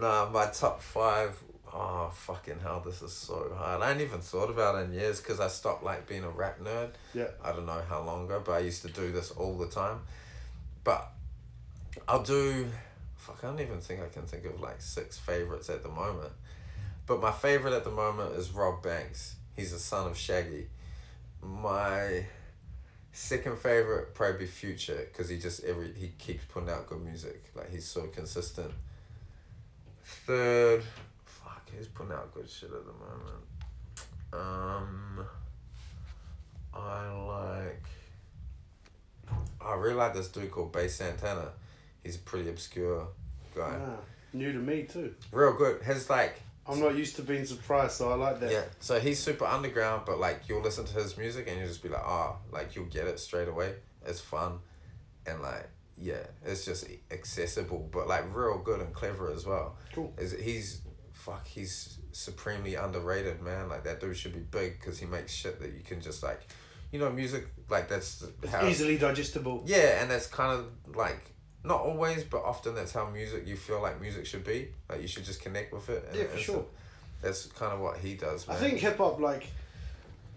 no, my top five. Oh fucking hell! This is so hard. I ain't even thought about it in years because I stopped like being a rap nerd. Yeah. I don't know how long ago, but I used to do this all the time. But I'll do. Fuck, I don't even think I can think of like six favorites at the moment. But my favorite at the moment is Robb Banks. He's the son of Shaggy. My second favorite probably Future because he just every he keeps putting out good music. Like he's so consistent. Third, he's putting out good shit at the moment. Um, I like. I really like this dude called Bass Santana. He's a pretty obscure guy. Ah, new to me too. Real good. His like I'm not used to being surprised, so I like that. yeah. So he's super underground, but like you'll listen to his music and you'll just be like, ah, like you'll get it straight away. It's fun, and like yeah, it's just accessible, but like real good and clever as well. Cool. Is he's fuck he's supremely underrated man. Like that dude should be big because he makes shit that you can just like, you know, music like that's how Easily digestible. yeah, and that's kind of like not always, but often that's how music you feel like music should be. Like you should just connect with it. and Yeah, for sure. That's kind of what he does. I think hip hop, like,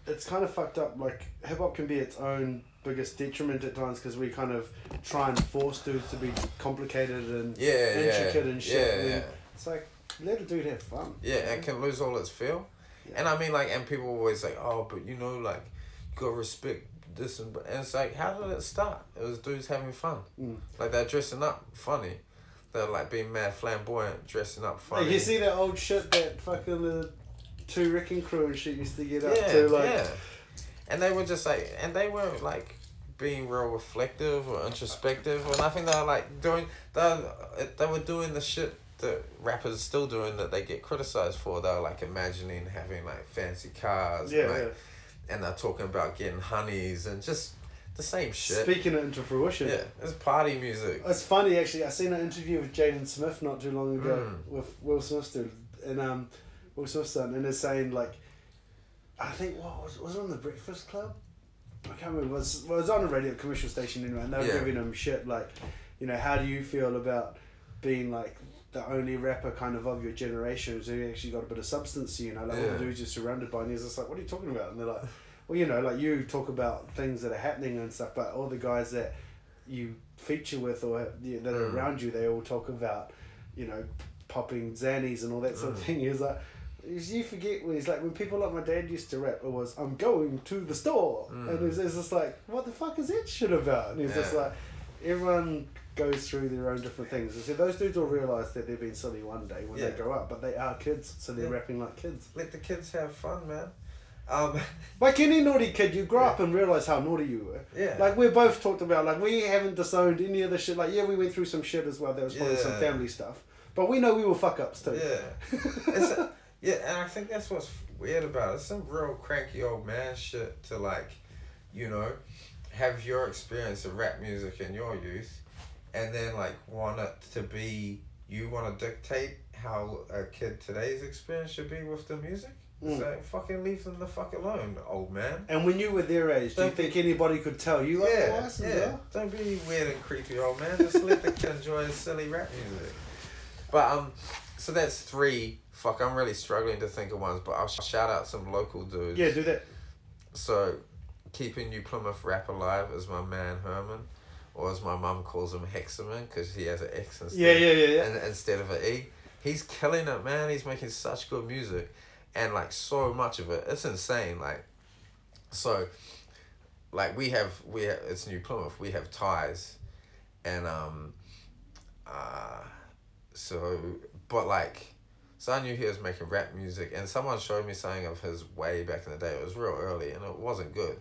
it's kind of fucked up. Like, hip hop can be its own biggest detriment at times because we kind of try and force dudes to be complicated and yeah, yeah, intricate and shit. Yeah, and yeah, It's like, let a dude have fun. yeah. It can lose all its feel. Yeah. And I mean, like, and people always like, oh, but you know, like, you gotta respect this and, and it's like, how did it start? It was dudes having fun. Mm. Like they're dressing up funny. They're like being mad flamboyant, dressing up funny. Like, you see that old shit that fucking the two wrecking crew and shit used to get up yeah, to? Like, yeah. And they were just like, and they weren't like being real reflective or introspective, and I think they were like doing, they they were doing the shit that rappers still doing that they get criticized for. Were like imagining having like fancy cars, yeah, and, like, yeah. and they're talking about getting honeys and just the same shit. Speaking it into fruition. yeah, it's party music. It's funny actually. I seen an interview with Jaden Smith not too long ago Mm. with Will Smith's dude, and um, Will Smith's son, and they're saying like, I think what was was it on the Breakfast Club? I can't remember. It was, well, it was on a radio commercial station anyway, and they were Yeah. giving him shit like, you know, how do you feel about being like the only rapper kind of of your generation who actually got a bit of substance, you know, like all the dudes you're surrounded by, and he's just like, what are you talking about? And they're like, well, you know, like you talk about things that are happening and stuff, but all the guys that you feature with or yeah, that are Mm. around you, they all talk about, you know, popping zannies and all that sort of Mm. thing. He's like, you forget when he's like when people like my dad used to rap, it was I'm going to the store, Mm. and it's, it's just like what the fuck is that shit about? And he's just like, everyone goes through their own different things. And so those dudes will realize that they've been silly one day when Yeah. they grow up, but they are kids, so they're Yeah. rapping like kids. Let the kids have fun, man. Um, *laughs* Like any naughty kid, you grow up and realize how naughty you were. yeah. Like we both talked about, like we haven't disowned any of the shit. Like yeah, we went through some shit as well. There was probably some family stuff, but we know we were fuck ups too. Yeah. *laughs* It's a, yeah, and I think that's what's weird about it. It's some real cranky old man shit to like, you know, have your experience of rap music in your youth, and then like want it to be you want to dictate how a kid today's experience should be with the music. It's like fucking leave them the fuck alone, old man. And when you were their age, do you Don't think anybody could tell you Yeah, otherwise? as yeah. well? Don't be weird and creepy, old man. Just let the kid enjoy his silly rap music. But um, so that's three. Fuck, I'm really struggling to think of ones, but I'll shout out some local dudes. Yeah, do that. So, keeping New Plymouth rap alive is my man Herman, or as my mum calls him Hexaman, because he has an X instead. Yeah, yeah, yeah, yeah. And, instead of an E, he's killing it, man. He's making such good music, and like so much of it, it's insane. Like, so, like we have we have it's New Plymouth. We have ties, and um, uh, so but like. So I knew he was making rap music, and someone showed me something of his way back in the day. It was real early, and it wasn't good.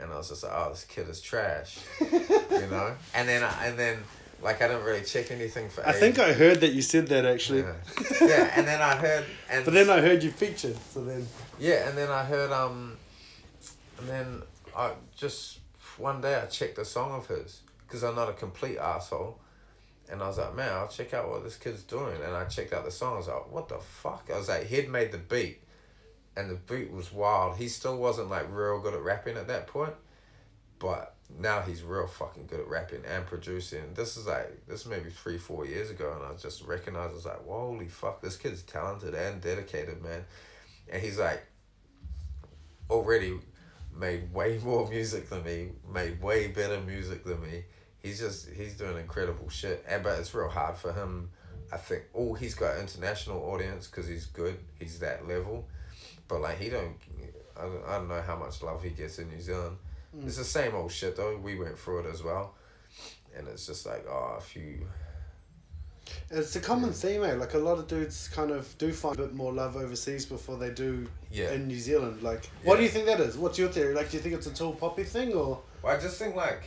And I was just like, "Oh, this kid is trash," *laughs* you know. And then, I, and then, like, I didn't really check anything for. I think. I heard that you said that actually. Yeah. *laughs* yeah, and then I heard, and But then I heard you featured, so then. yeah, and then I heard um, and then I just one day I checked a song of his because I'm not a complete asshole, and I was like, man, I'll check out what this kid's doing, and I checked out the song. I was like, what the fuck? I was like, he'd made the beat, and the beat was wild. He still wasn't like real good at rapping at that point, but now he's real fucking good at rapping and producing. This is like this is maybe three four years ago, and I just recognized I was like, holy fuck, this kid's talented and dedicated, man, and he's like already made way *laughs* more music than me, made way better music than me. He's just he's doing incredible shit, and but it's real hard for him. I think oh he's got international audience because he's good. He's that level, but like he don't. I don't, I don't know how much love he gets in New Zealand. It's the same old shit though. We went through it as well, and it's just like oh if you It's a common theme, eh? Like a lot of dudes kind of do find a bit more love overseas before they do yeah. in New Zealand. Like, what do you think that is? What's your theory? Like, do you think it's a tall poppy thing or? Well, I just think like,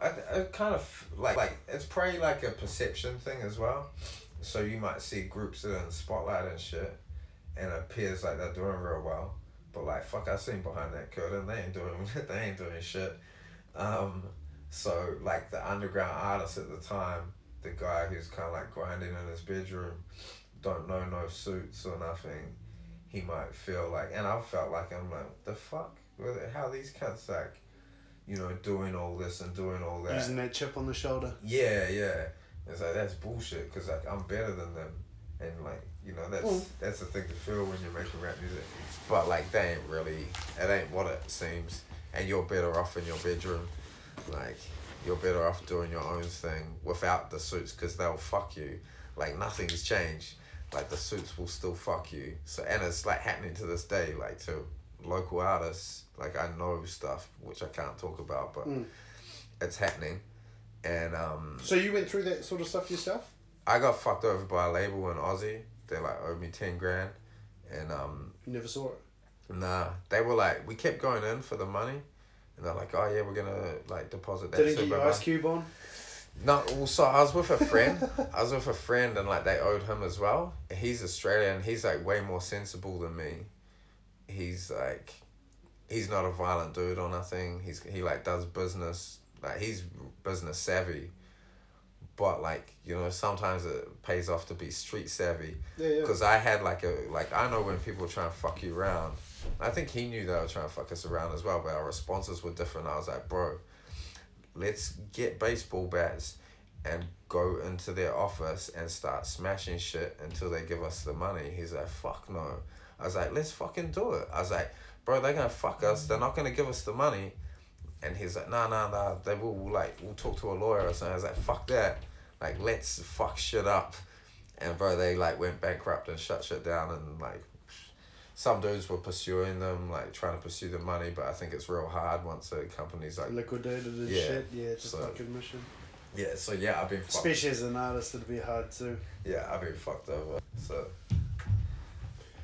I, I kind of like like it's probably like a perception thing as well. So you might see groups that are in spotlight and shit, and it appears like they're doing real well, but like fuck, I seen behind that curtain they ain't doing *laughs* they ain't doing shit. Um, so like the underground artist at the time, the guy who's kind of like grinding in his bedroom, don't know no suits or nothing. He might feel like, and I felt like I'm like, the fuck? How these cats like, you know, doing all this and doing all that. Using that chip on the shoulder. Yeah, yeah. It's like that's bullshit because like I'm better than them, and like you know that's Mm. that's the thing to feel when you're making rap music. But like that ain't really, it ain't what it seems, and you're better off in your bedroom, like you're better off doing your own thing without the suits because they'll fuck you. Like nothing's changed. Like the suits will still fuck you. So and it's like happening to this day. Like to local artists, like I know stuff which I can't talk about, but Mm. it's happening, and um. So you went through that sort of stuff yourself? I got fucked over by a label in Aussie. They like owed me ten grand, and um, You never saw it. nah, they were like, we kept going in for the money, and they're like, oh yeah, we're gonna like deposit that. Didn't get your. Ice Cube on? No, well, so I was with a friend. *laughs* I was with a friend, and like they owed him as well. He's Australian. He's like way more sensible than me. He's like, he's not a violent dude or nothing. He's he like does business. Like he's business savvy. But like you know, sometimes it pays off to be street savvy. Yeah, yeah. Because I had like a like I know when people try and fuck you around. I think he knew they were trying to fuck us around as well, but our responses were different. I was like, bro, let's get baseball bats and go into their office and start smashing shit until they give us the money. He's like, fuck no. I was like, let's fucking do it. I was like, bro, they're gonna fuck us. They're not gonna give us the money. And he's like, nah, nah, nah. They will like, we'll talk to a lawyer or something. I was like, fuck that. Like, let's fuck shit up. And bro, they like went bankrupt and shut shit down and like some dudes were pursuing them, like trying to pursue the money, but I think it's real hard once a company's like Liquidated and Yeah, shit. Yeah, it's a fucking mission. Yeah, so yeah, I've been fucked. Especially as an artist, it'd be hard too. Yeah, I've been fucked over. So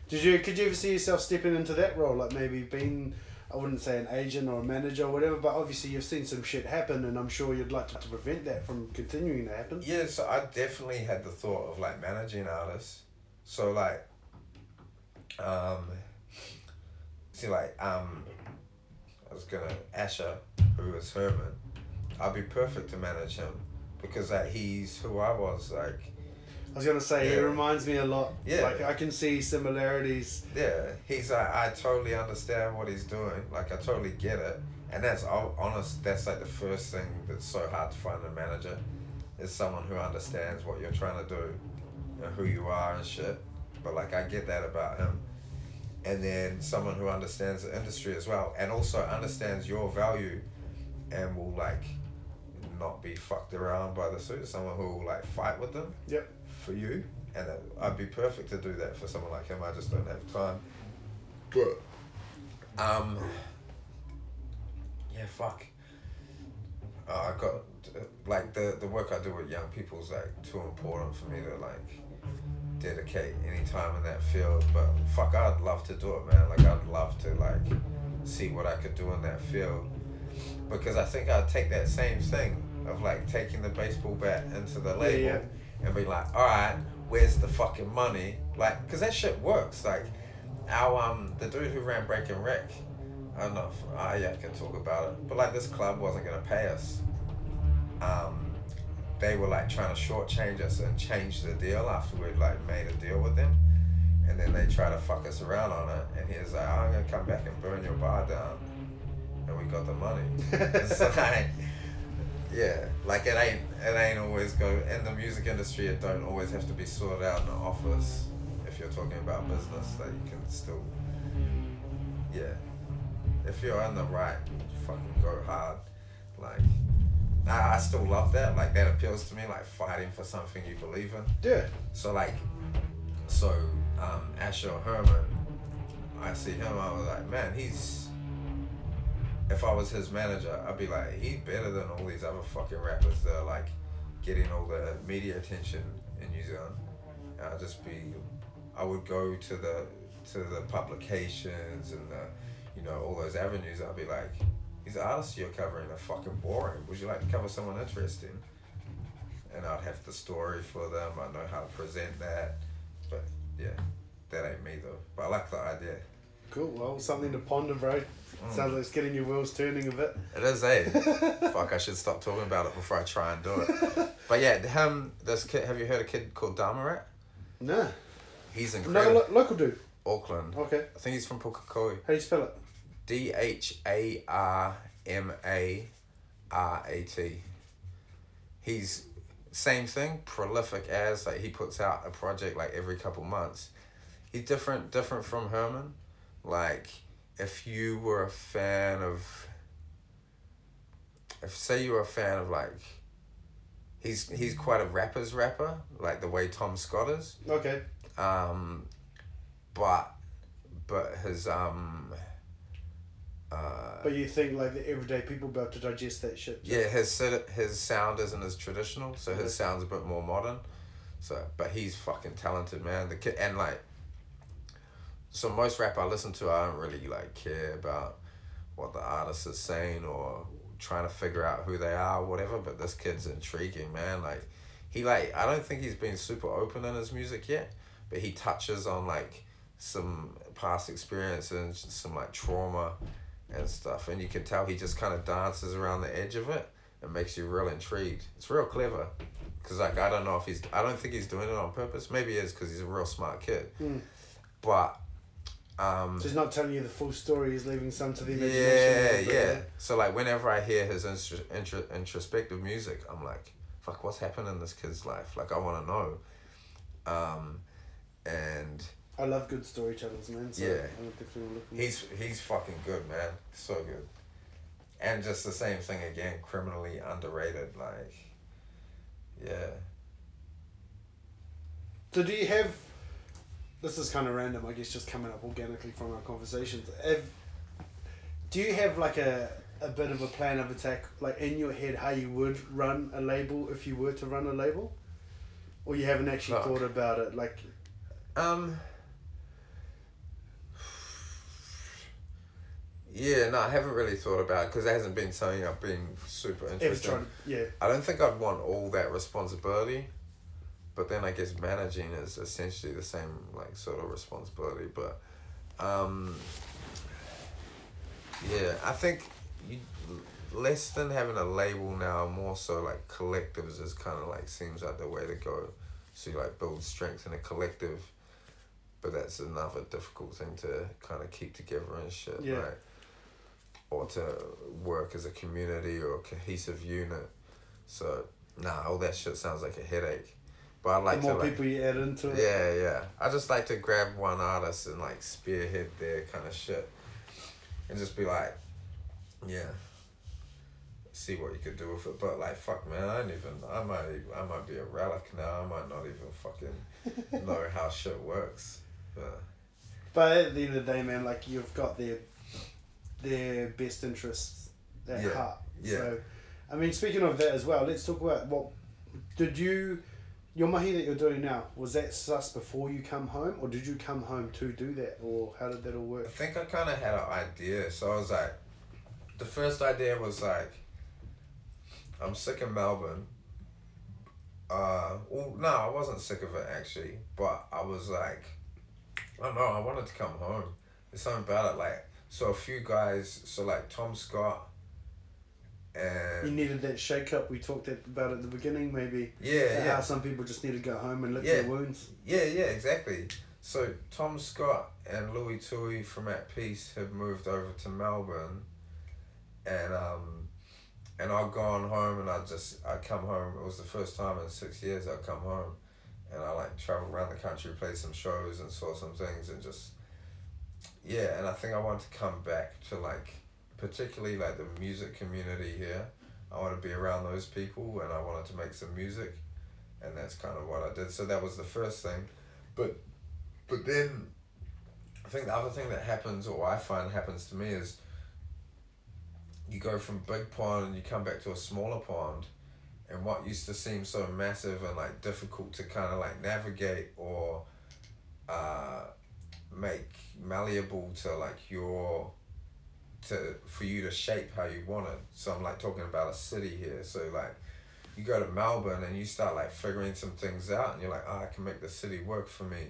Did you could you ever see yourself stepping into that role, like maybe being I wouldn't say an agent or a manager or whatever, but obviously you've seen some shit happen, and I'm sure you'd like to, to prevent that from continuing to happen. yeah, so I definitely had the thought of like managing artists. So like, um, see like um, I was gonna Asher, who is Herman. I'd be perfect to manage him because like he's who I was like. I was gonna say he reminds me a lot. Yeah. Like I can see similarities. Yeah, he's like, I totally understand what he's doing. Like, I totally get it. And that's hon- honest. That's like the first thing that's so hard to find in a manager, is someone who understands what you're trying to do, and who you are and shit. But like, I get that about him. And then someone who understands the industry as well, and also understands your value, and will like, not be fucked around by the suit. Someone who will like fight with them Yep. For you, and that- I'd be perfect to do that for someone like him. I just don't have time. But um, yeah, fuck. Uh, I got like the the work I do with young people is like too important for me to like dedicate any time in that field. But fuck, I'd love to do it, man. Like I'd love to like see what I could do in that field because I think I'd take that same thing of like taking the baseball bat into the label yeah. And be like, all right, where's the fucking money? Like, cause that shit works. Like, our um, the dude who ran Break and Wreck, I don't know if ah yeah, I can talk about it, but like this club wasn't gonna pay us. Um, they were like trying to shortchange us and change the deal after we'd like made a deal with them. And then they try to fuck us around on it, and he was like, "I'm gonna come back and burn your bar down," and we got the money. *laughs* like, yeah, like it ain't it ain't always go in the music industry. It don't always have to be sorted out in the office. If you're talking about business, that you can still, yeah. If you're in the right, fucking go hard. Like, I, I still love that. Like that appeals to me. Like fighting for something you believe in. Yeah. So like, so um, Asher Herman, I see him. I was like, man, he's. If I was his manager, I'd be like, he's better than all these other fucking rappers that are like getting all the media attention in New Zealand. And I'd just be, I would go to the to the publications and the, you know, all those avenues. I'd be like, these artists you're covering are fucking boring. Would you like to cover someone interesting? And I'd have the story for them. I know how to present that. But yeah, that ain't me though. But I like the idea. Cool. Well, something to ponder, bro. Sounds like it's getting your wheels turning a bit. It is, eh? *laughs* Fuck, I should stop talking about it before I try and do it. *laughs* But yeah, him, this kid, have you heard a kid called Dharmarat? Nah. He's Another incredible. lo- local dude. Auckland. Okay. I think he's from Pukekohe. How do you spell it? D H A R M A R A T. He's same thing, prolific as like he puts out a project like every couple months. He's different different from Herman. Like if you were a fan of if say you were a fan of like he's he's quite a rapper's rapper, like the way Tom Scott is Okay. um, but but his um, uh, But you think like the everyday people be able to digest that shit? yeah, his his sound isn't as traditional, so his sound's a bit more modern. So, but he's fucking talented, man. The kid and like, so most rap I listen to, I don't really like care about what the artist is saying or trying to figure out who they are, or whatever. But this kid's intriguing, man. Like, he like I don't think he's been super open in his music yet, but he touches on like some past experiences, some like trauma and stuff, and you can tell he just kind of dances around the edge of it. It makes you real intrigued. It's real clever, cause like I don't know if he's I don't think he's doing it on purpose. Maybe he is, cause he's a real smart kid. Mm. But um, So he's not telling you the full story. He's leaving some to the imagination. yeah, bit, yeah. So like whenever I hear his intro, intro, introspective music, I'm like, fuck, what's happened in this kid's life? Like I want to know. Um, and I love good storytellers, man. So Yeah. I'm definitely looking. he's he's fucking good, man. So good. And just the same thing again, criminally underrated. Like, yeah. So do you have? This is kind of random, I guess, just coming up organically from our conversations. Have, do you have like a a bit of a plan of attack, like in your head, how you would run a label if you were to run a label, or you haven't actually Fuck. thought about it? Like, Um. Yeah, no, I haven't really thought about it because it hasn't been something I've been super interested. in. Yeah. I don't think I'd want all that responsibility, but then I guess managing is essentially the same like sort of responsibility. But um, yeah, I think you less than having a label now, more so like collectives is kind of like seems like the way to go. So you like build strength in a collective, but that's another difficult thing to kind of keep together and shit, Yeah. right? Or to work as a community or a cohesive unit. So nah, all that shit sounds like a headache. But I like the more to like, people you add into it. yeah, yeah. I just like to grab one artist and like spearhead their kind of shit, and just be like, yeah. See what you could do with it, but like fuck, man, I don't even. I might, I might be a relic now. I might not even fucking *laughs* know how shit works. But But at the end of the day, man, like you've got their their best interests at Yeah, heart. yeah. So, I mean, speaking of that as well, let's talk about what did you your mahi that you're doing now was that sus before you come home, or did you come home to do that, or how did that all work? I think I kind of had an idea. So I was like, the first idea was like, I'm sick in Melbourne. Uh, well, no, I wasn't sick of it actually, but I was like, I don't know, I wanted to come home. There's something about it, like, so a few guys, so like Tom Scott, You needed that shake up. We talked about at the beginning, maybe. yeah, yeah. How some people just need to go home and lick Yeah. their wounds. Yeah, yeah, exactly. So Tom Scott and Louis Tui from At Peace have moved over to Melbourne, and um, and I've gone home and I just I come home. It was the first time in six years I come home, and I like traveled around the country, played some shows, and saw some things, and just yeah. And I think I want to come back to like particularly like the music community here. I want to be around those people, and I wanted to make some music, and that's kind of what I did. So that was the first thing, but but then I think the other thing that happens, or I find happens to me, is you go from big pond and you come back to a smaller pond, and what used to seem so massive and like difficult to kind of like navigate or uh, make malleable to like your to for you to shape how you want it. So I'm like talking about a city here. So like you go to Melbourne and you start like figuring some things out and you're like, oh, I can make the city work for me.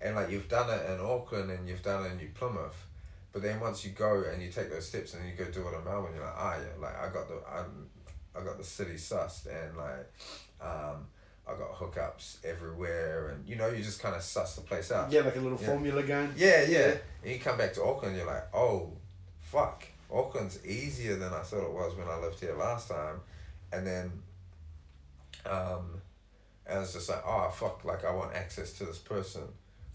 And like you've done it in Auckland and you've done it in New Plymouth. But then once you go and you take those steps and you go do it in Melbourne, you're like, ah, yeah, like I got the, I'm, I got the city sussed and like, um, I got hookups everywhere and you know you just kind of suss the place out. Yeah, like a little Yeah. formula going. Yeah, yeah. Yeah. And you come back to Auckland, you're like, oh, fuck. Auckland's easier than I thought it was when I lived here last time. And then, um, and it's just like, oh, fuck, like I want access to this person.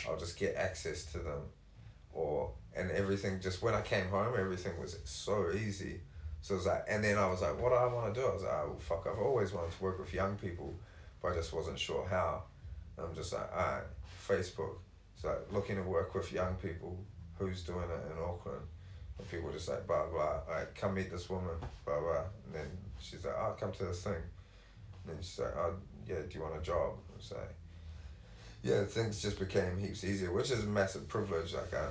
I'll just get access to them. Or, and everything, just when I came home, everything was so easy. So it was like, and then I was like, what do I want to do? I was like, oh, fuck, I've always wanted to work with young people, but I just wasn't sure how. And I'm just like, alright, Facebook. It's like looking to work with young people who's doing it in Auckland. And people just like, blah, blah, alright, come meet this woman, blah, blah. And then she's like, oh, come to this thing. And then she's like, oh, yeah, do you want a job? It's like, yeah, things just became heaps easier, which is a massive privilege. Like, I,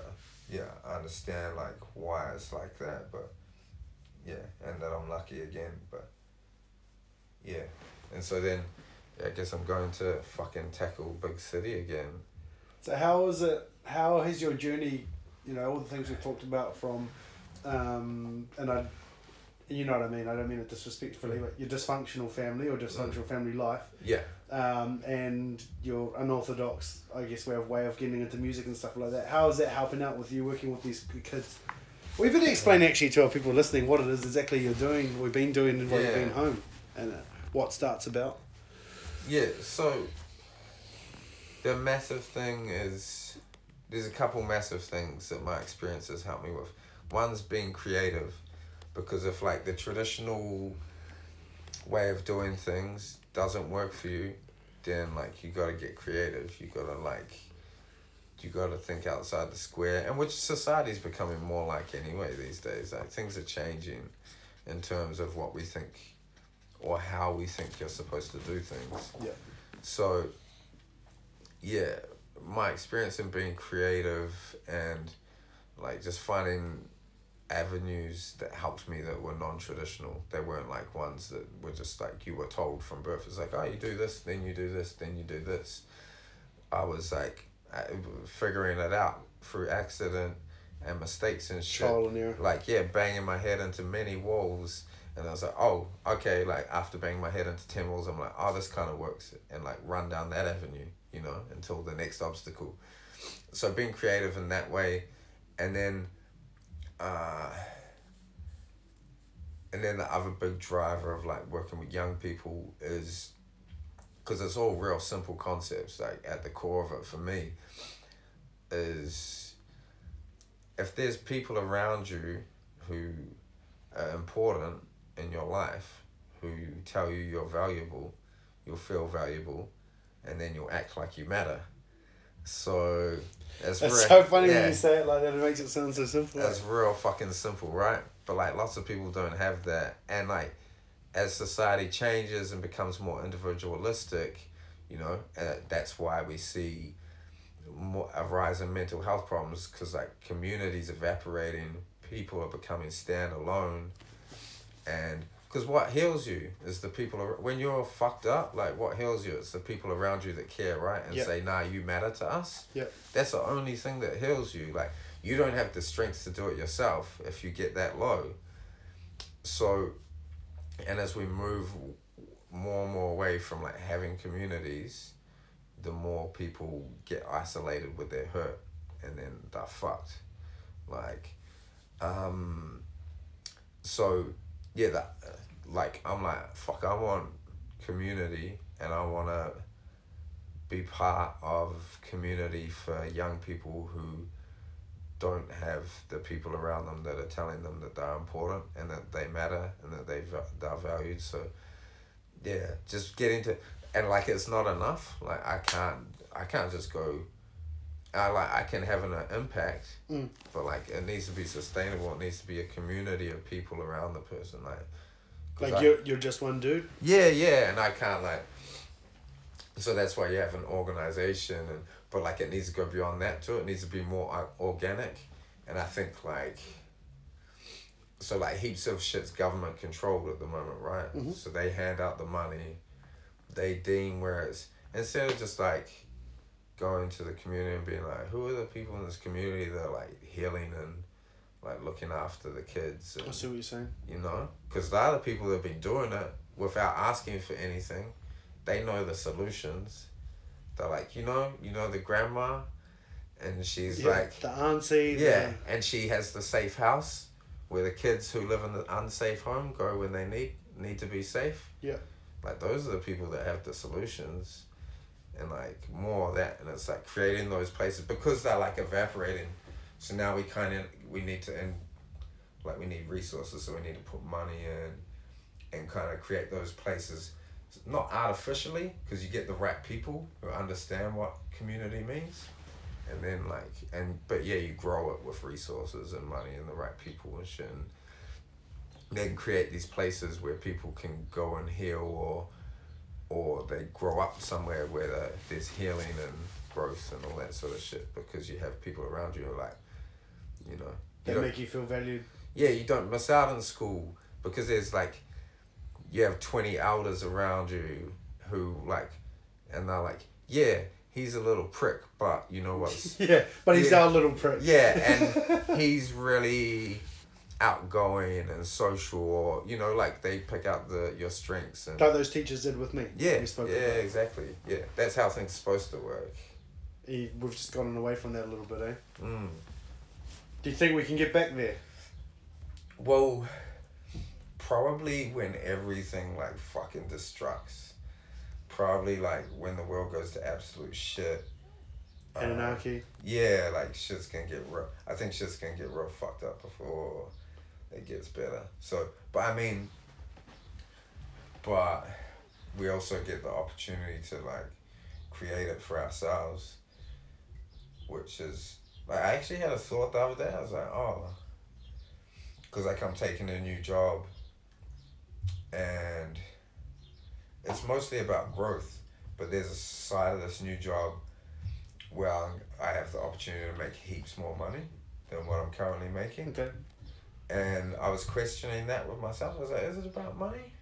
yeah, I understand, like, why it's like that, but yeah, and that I'm lucky again, but yeah. And so then, I guess I'm going to fucking tackle big city again. So how is it? How has your journey? You know, all the things we've talked about from, um, and I, you know what I mean. I don't mean it disrespectfully, but your dysfunctional family or dysfunctional family life, Yeah. um, and your unorthodox, I guess, way of way of getting into music and stuff like that. How is that helping out with you working with these kids? We've been explaining actually to our people listening what it is exactly you're doing, we've been doing, and what you've been home, and uh, what starts about. Yeah, so the massive thing is there's a couple massive things that my experiences help me with. One's being creative because if like the traditional way of doing things doesn't work for you, then like you gotta get creative. You gotta like you gotta think outside the square and which society's becoming more like anyway these days. Like things are changing in terms of what we think or how we think you're supposed to do things. Yeah. So, yeah, my experience in being creative and like just finding avenues that helped me that were non-traditional. They weren't like ones that were just like you were told from birth. It's like oh you do this then you do this then you do this. I was like figuring it out through accident and mistakes and shit. And like yeah banging my head into many walls. And I was like, oh, okay, like after banging my head into 10 walls, I'm like, oh, this kind of works. And like run down that avenue, you know, until the next obstacle. So being creative in that way. And then, uh, and then the other big driver of like working with young people is because it's all real simple concepts, like at the core of it for me, is if there's people around you who are important in your life, who tell you you're valuable, you'll feel valuable, and then you'll act like you matter. So it's That's real, so funny yeah, when you say it like that. It makes it sound so simple. That's real fucking simple, right? But like lots of people don't have that, and like as society changes and becomes more individualistic, you know, uh, that's why we see more, a rise in mental health problems because like communities evaporating, people are becoming standalone, and because what heals you is the people when you're fucked up. Like what heals you is the people around you that care, right? And yep. say, "Nah, you matter to us." Yeah. That's the only thing that heals you. Like you don't have the strength to do it yourself if you get that low. So, and as we move more and more away from like having communities, the more people get isolated with their hurt, and then they're fucked. Like, um, so yeah, that like I'm like fuck. I want community, and I want to be part of community for young people who don't have the people around them that are telling them that they're important and that they matter and that they they're valued. So yeah, just get into and like it's not enough. Like I can't I can't just go I like I can have an impact, mm. but like it needs to be sustainable. It needs to be a community of people around the person. Like, like I, you're you're just one dude. Yeah, yeah, and I can't like. So that's why you have an organization, and but like it needs to go beyond that too. It needs to be more uh, organic, and I think like. So like heaps of shit's government controlled at the moment, right? Mm-hmm. So they hand out the money, they deem where it's instead of just like going to the community and being like, who are the people in this community that are like healing and like looking after the kids? And, I see what you're saying. You know, because the other people that have been doing it without asking for anything, they know the solutions. They're like, you know, you know the grandma, and she's yeah, like the auntie. Yeah, the... and she has the safe house where the kids who live in the unsafe home go when they need need to be safe. Yeah. Like those are the people that have the solutions and like more of that and it's like creating those places because they're like evaporating so now we kind of we need to and like we need resources so we need to put money in and kind of create those places. Not artificially because you get the right people who understand what community means. And then like and but yeah you grow it with resources and money and the right people and shit. And then create these places where people can go and heal or or they grow up somewhere where there's healing and growth and all that sort of shit because you have people around you who are like, you know, they make you feel valued. Yeah, you don't miss out in school because there's like, you have twenty elders around you who like, and they're like, yeah, he's a little prick, but you know what? *laughs* yeah, but he's yeah, our little prick. Yeah, and *laughs* he's really outgoing and social or you know like they pick out the your strengths and like those teachers did with me yeah yeah exactly yeah that's how things are supposed to work he, we've just gotten away from that a little bit eh mm. Do you think we can get back there? Well probably when everything like fucking destructs. Probably like when the world goes to absolute shit. Anarchy um, yeah like shit's gonna get real i think shit's gonna get real fucked up before it gets better. So, but I mean, but we also get the opportunity to like create it for ourselves, which is like I actually had a thought the other day. I was like, oh, because like I'm taking a new job, and it's mostly about growth. But there's a side of this new job where I have the opportunity to make heaps more money than what I'm currently making. Okay and I was questioning that with myself. I was like, is it about money?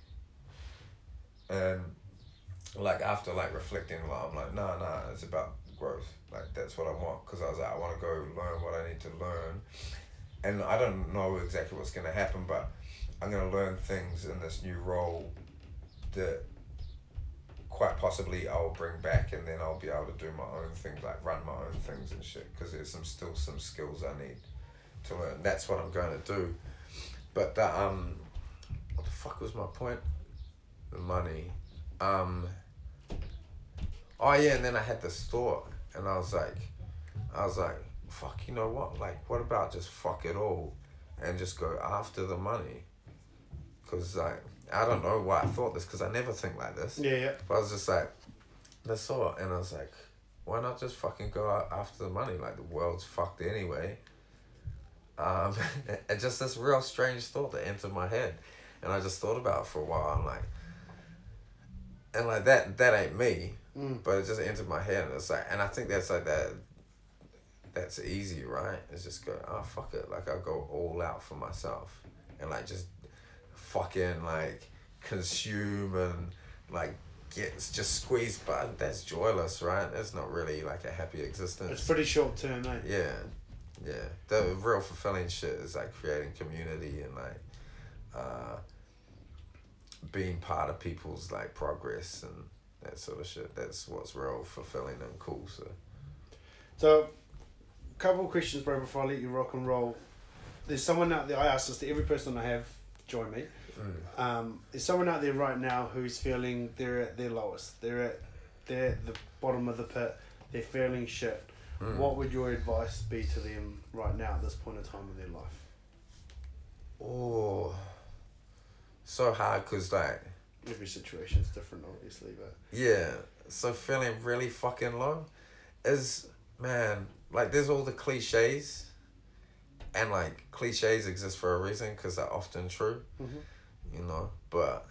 And like after like reflecting a lot, I'm like, no, nah, no, nah, it's about growth. Like that's what I want because I was like, I want to go learn what I need to learn, and I don't know exactly what's gonna happen, but I'm gonna learn things in this new role that quite possibly I'll bring back, and then I'll be able to do my own things, like run my own things and shit. Because there's some still some skills I need to learn. That's what I'm going to do. But the, um, what the fuck was my point? The money. Um. Oh yeah, and then I had this thought, and I was like, I was like, fuck, you know what? Like, what about just fuck it all, and just go after the money? Cause like I don't know why I thought this, cause I never think like this. Yeah, yeah. But I was just like, that's thought, and I was like, why not just fucking go out after the money? Like the world's fucked anyway. Um, *laughs* and just this real strange thought that entered my head, and I just thought about it for a while. I'm like, and like that that ain't me, Mm. but it just entered my head, and it's like, and I think that's like that. That's easy, right? It's just go, oh fuck it, like I'll go all out for myself, and like just fucking like consume and like get just squeeze but that's joyless right that's not really like a happy existence It's pretty short term, mate. yeah yeah the real fulfilling shit is like creating community and like uh being part of people's like progress and that sort of shit that's what's real fulfilling and cool so So, couple of questions, bro, before I let you rock and roll. There's someone out there, I ask this to every person I have join me. mm. Um, there's someone out there right now who's feeling they're at their lowest. They're at, they're at the bottom of the pit. They're feeling shit. Mm. What would your advice be to them right now at this point in time in their life? oh so hard because like Every situation's different, obviously, but Yeah. So feeling really fucking low is man, like there's all the cliches and like cliches exist for a reason because they're often true, Mhm. you know, but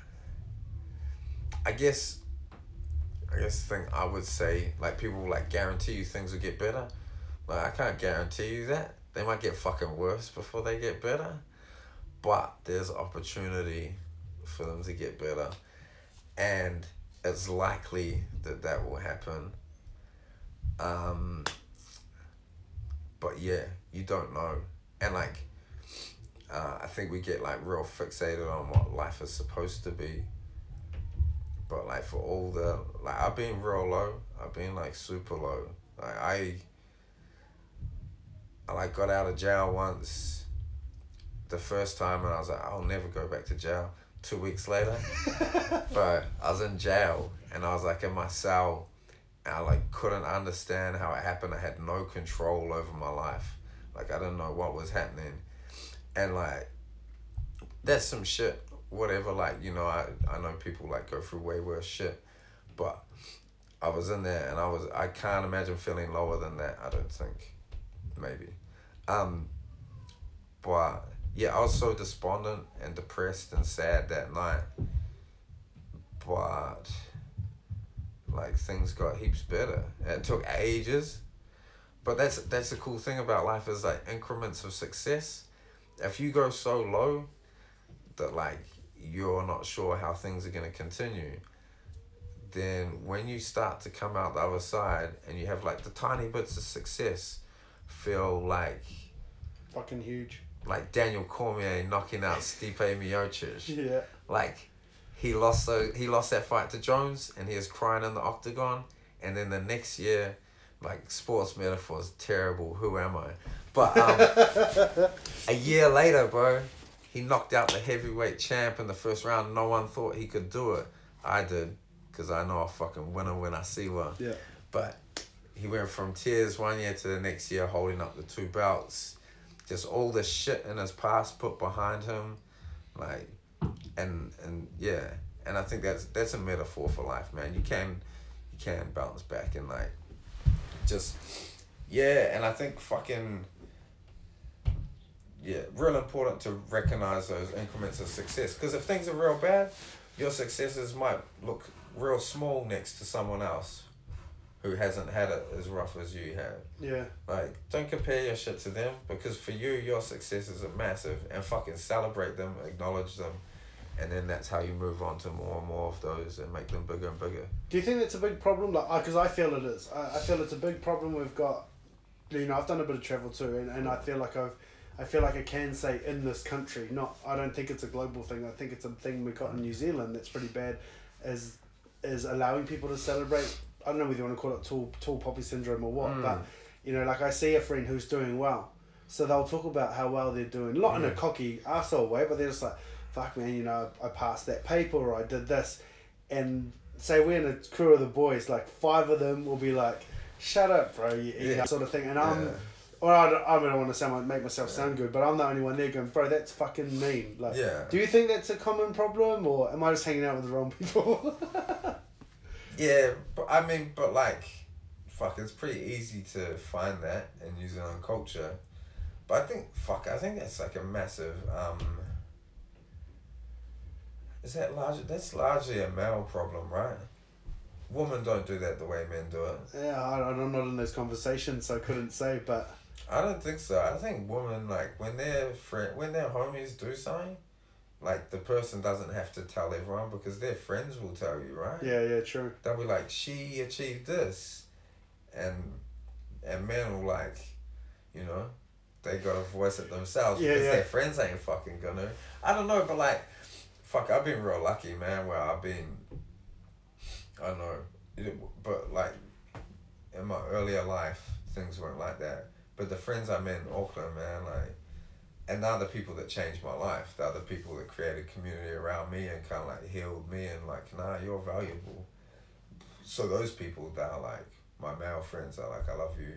I guess I guess the thing I would say like people like guarantee you things will get better. Like I can't guarantee you that. They might get fucking worse before they get better. But there's opportunity for them to get better. And it's likely that that will happen. Um, but yeah, you don't know. And like, uh, I think we get like real fixated on what life is supposed to be. But like for all the like, I've been real low. I've been like super low. Like I. I like got out of jail once. The first time, and I was like, I'll never go back to jail. Two weeks later, *laughs* but I was in jail, and I was like in my cell, and I like couldn't understand how it happened. I had no control over my life. Like I didn't know what was happening, and like that's some shit. Whatever, like you know, I I know people like go through way worse shit, but I was in there, and I was I can't imagine feeling lower than that. I don't think, maybe, um, but yeah, I was so despondent and depressed and sad that night. But like things got heaps better. It took ages. But that's that's the cool thing about life is like increments of success. If you go so low that like you're not sure how things are gonna continue, then when you start to come out the other side and you have like the tiny bits of success feel like fucking huge. Like Daniel Cormier knocking out Stipe Miocic. *laughs* Yeah. Like he lost so he lost that fight to Jones and he was crying in the octagon and then the next year like sports metaphors terrible who am I but um, *laughs* a year later bro he knocked out the heavyweight champ in the first round no one thought he could do it I did because I know a fucking winner when I see one Yeah. but he went from tears one year to the next year holding up the two belts just all the shit in his past put behind him like and and yeah. And i think that's that's a metaphor for life man. You can you can bounce back and like just yeah. And i think fucking yeah real important to recognize those increments of success. Because if things are real bad your successes might look real small next to someone else who hasn't had it as rough as you have Yeah. like, don't compare your shit to them because for you, your successes are massive and fucking celebrate them, acknowledge them, and then that's how you move on to more and more of those and make them bigger and bigger. Do you think that's a big problem? Like, because I feel it is. I, I feel it's a big problem we've got. You know, I've done a bit of travel too, and, and I feel like I've, I feel like I can say in this country, not I don't think it's a global thing. I think it's a thing we've got in New Zealand that's pretty bad, is is allowing people to celebrate. I don't know whether you want to call it tall tall poppy syndrome or what, Mm. but you know, like I see a friend who's doing well, so they'll talk about how well they're doing, not in a Mm. cocky arsehole way, but they're just like, "Fuck man, you know, I passed that paper or I did this," and say we're in a crew of the boys, like five of them will be like, "Shut up, bro," you idiot," Yeah. sort of thing, and I'm. Yeah. Or I don't, I, don't want to sound like make myself sound good, but I'm the only one there going, bro, that's fucking mean. Like, Yeah. do you think that's a common problem, or am I just hanging out with the wrong people? *laughs* Yeah, but I mean, but like, fuck, it's pretty easy to find that in New Zealand culture. But I think, fuck, I think that's like a massive, um, is that large, that's largely a male problem, right? Women don't do that the way men do it. yeah, I, I'm not in those conversations, so I couldn't say. But I don't think so. I think women, like, when their friend, when their homies do something, like, the person doesn't have to tell everyone because their friends will tell you, right? yeah, yeah, true. they'll be like, she achieved this, and and men will like, you know, they gotta voice it themselves Yeah, because yeah. their friends ain't fucking gonna. I don't know, but like, fuck, I've been real lucky, man. Where I've been, I don't know, but like, in my earlier life, things weren't like that. But the friends I met in Auckland, man, like. And they're the people that changed my life. They're the people that created community around me and kind of like healed me and like, nah, you're valuable so those people that are like my male friends are like I love you,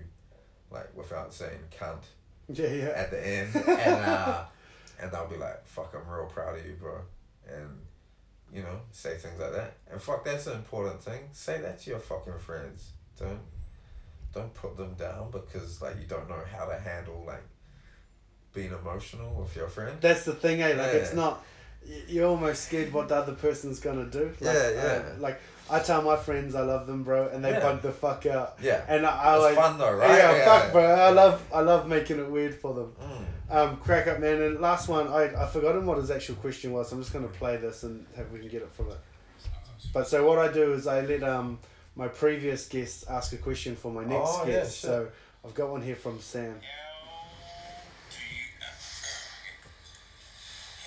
like without saying cunt Yeah, yeah. at the end, *laughs* and uh, and they'll be like fuck I'm real proud of you, bro, and you know say things like that, and fuck that's an important thing. Say that to your fucking friends. Don't don't put them down because like you don't know how to handle like being emotional with your friend. That's the thing, eh? Like, it's not. You're almost scared what the other person's gonna do. Like, Yeah, yeah. uh, like I tell my friends I love them, bro, and they Yeah. bug the fuck out. Yeah. And I, I It's like. fun though, right? Yeah, Yeah. fuck, bro. I love, I love making it weird for them. Mm. Um, crack up, man. And last one, I I forgotten what his actual question was. I'm just gonna play this and have we can get it from it. But so what I do is I let um my previous guest ask a question for my next Oh, yeah, guest. sure. So I've got one here from Sam. How do you uh,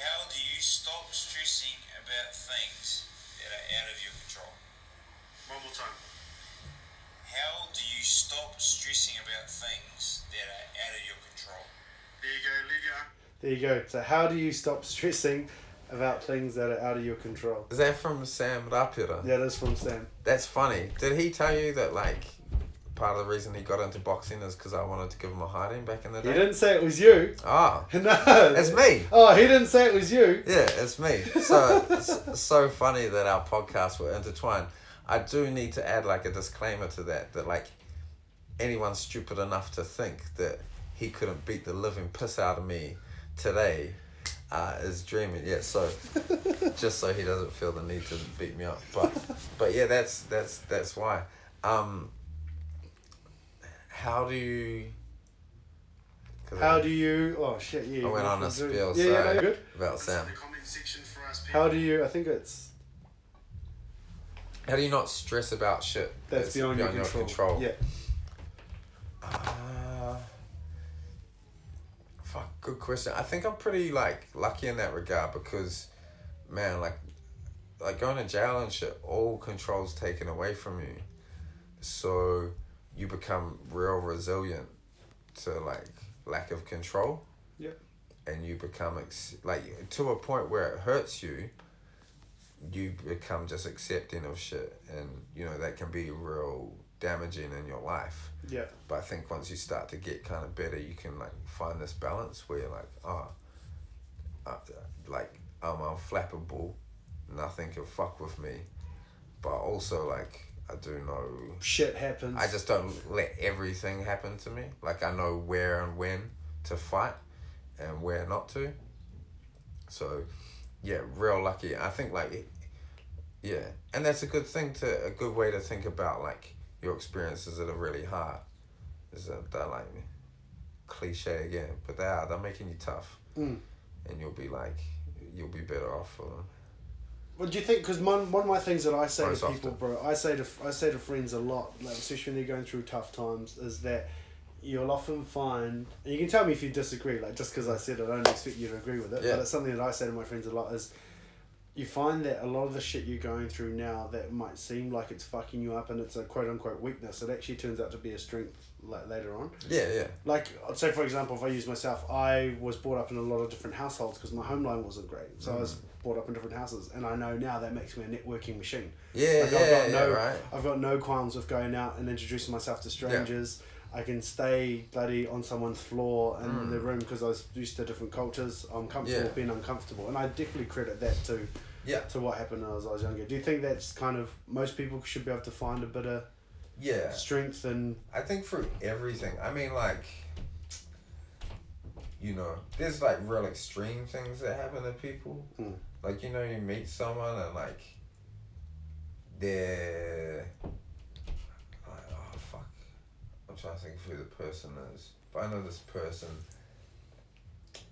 how do you stop stressing about things that are out of your control? One more time. How do you stop stressing about things that are out of your control? There you go, Olivia. There you go. So how do you stop stressing about things that are out of your control? Is that from Sam Rapira? Yeah, that's from Sam. That's funny. Did he tell you that like part of the reason he got into boxing is because I wanted to give him a hiding back in the day. He didn't say it was you. Ah, *laughs* no. it's me. Oh, he didn't say it was you. Yeah, it's me. So *laughs* it's so funny that our podcasts were intertwined. I do need to add like a disclaimer to that that like anyone stupid enough to think that he couldn't beat the living piss out of me today uh, is dreaming. Yeah, so *laughs* just so he doesn't feel the need to beat me up. But but yeah, that's that's that's why. Um, how do you? How I- do you? Oh shit! Yeah. I went you on a can spiel. Yeah, yeah, no, good. about Sam. The comment section for us. How do you? I think it's How do you not stress about shit that's, beyond, your, control. Yeah. Uh, fuck, good question. I think I'm pretty like lucky in that regard because, man, like, like going to jail and shit, all control's taken away from you, so you become real resilient to like lack of control. Yep. And you become ex- like to a point where it hurts you. You become just accepting of shit, and you know that can be real damaging in your life. Yeah. But I think once you start to get kind of better, you can like find this balance where you're like, oh, uh, like I'm unflappable, nothing can fuck with me, but also like I do know, Shit happens. I just don't let everything happen to me. Like I know where and when to fight, and where not to. So, yeah, real lucky. I think like, yeah, and that's a good thing to a good way to think about like your experiences that are really hard. Is that they're like cliche again, but they are. They're making you tough, Mm. and you'll be like, you'll be better off for them. What do you think? Because one, one of my things that I say Most to people, often. bro, I say to I say to friends a lot, like especially when they're going through tough times, is that you'll often find, and you can tell me if you disagree. Like just because I said it, I don't expect you to agree with it. Yeah. But it's something that I say to my friends a lot is. You find that a lot of the shit you're going through now that might seem like it's fucking you up and it's a quote unquote weakness, it actually turns out to be a strength like later on. Yeah, yeah. Like, I'd say, for example, if I use myself, I was brought up in a lot of different households because my home line wasn't great. So I was mm. brought up in different houses, and I know now that makes me a networking machine. Yeah, Like, yeah, I've got yeah, no, right. I've got no qualms with going out and introducing myself to strangers. I can stay bloody on someone's floor and in the room because I was used to different cultures. I'm comfortable Mm. Yeah. being uncomfortable, and I definitely credit that to Yeah, to what happened when I was, younger. Do you think that's kind of most people should be able to find a bit of yeah. strength and I think through everything. I mean, like, you know, there's like real extreme things that happen to people. Mm. Like, you know, you meet someone and like, they're I'm trying to think of who the person is, but I know this person,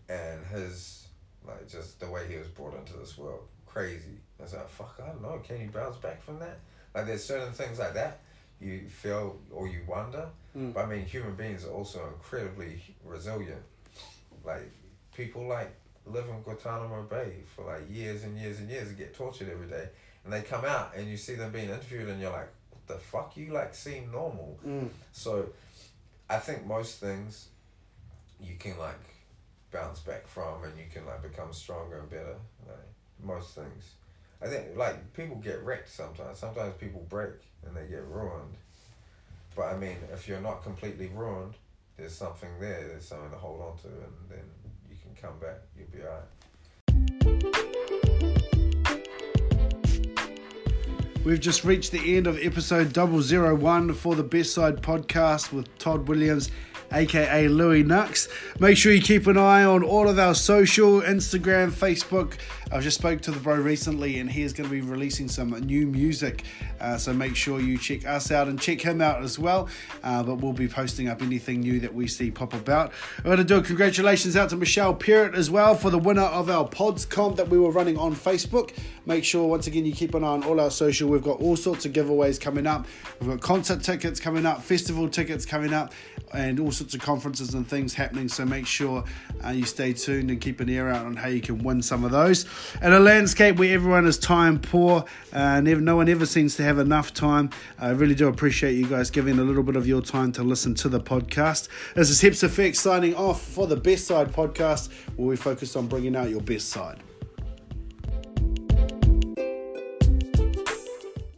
and his like just the way he was brought into this world, crazy. I was like, fuck, I don't know. Can you bounce back from that? Like, there's certain things like that you feel or you wonder. Mm. But I mean, human beings are also incredibly resilient. Like people like live in Guantanamo Bay for like years and years and years and get tortured every day, and they come out and you see them being interviewed and you're like, the fuck? You like seem normal. mm, So, I think most things you can like bounce back from and you can like become stronger and better. Like most things. I think like people get wrecked sometimes. Sometimes people break and they get ruined. But I mean, if you're not completely ruined, there's something there. There's something to hold on to, and then you can come back. You'll be alright. We've just reached the end of episode 001 for the Best Side podcast with Todd Williams, aka Louie Knuxx. Make sure you keep an eye on all of our social, Instagram, Facebook. I just spoke to the bro recently and he is going to be releasing some new music. Uh, so make sure you check us out and check him out as well. Uh, but we'll be posting up anything new that we see pop about. I'm going to do a congratulations out to Michelle Perrott as well for the winner of our pods comp that we were running on Facebook. Make sure once again you keep an eye on all our social. We've got all sorts of giveaways coming up. We've got concert tickets coming up, festival tickets coming up, and all sorts of conferences and things happening. So make sure uh, you stay tuned and keep an ear out on how you can win some of those. In a landscape where everyone is time poor, uh, no one ever seems to have enough time. I really do appreciate you guys giving a little bit of your time to listen to the podcast. This is Hips Effect signing off for the Best Side podcast, where we focus on bringing out your best side.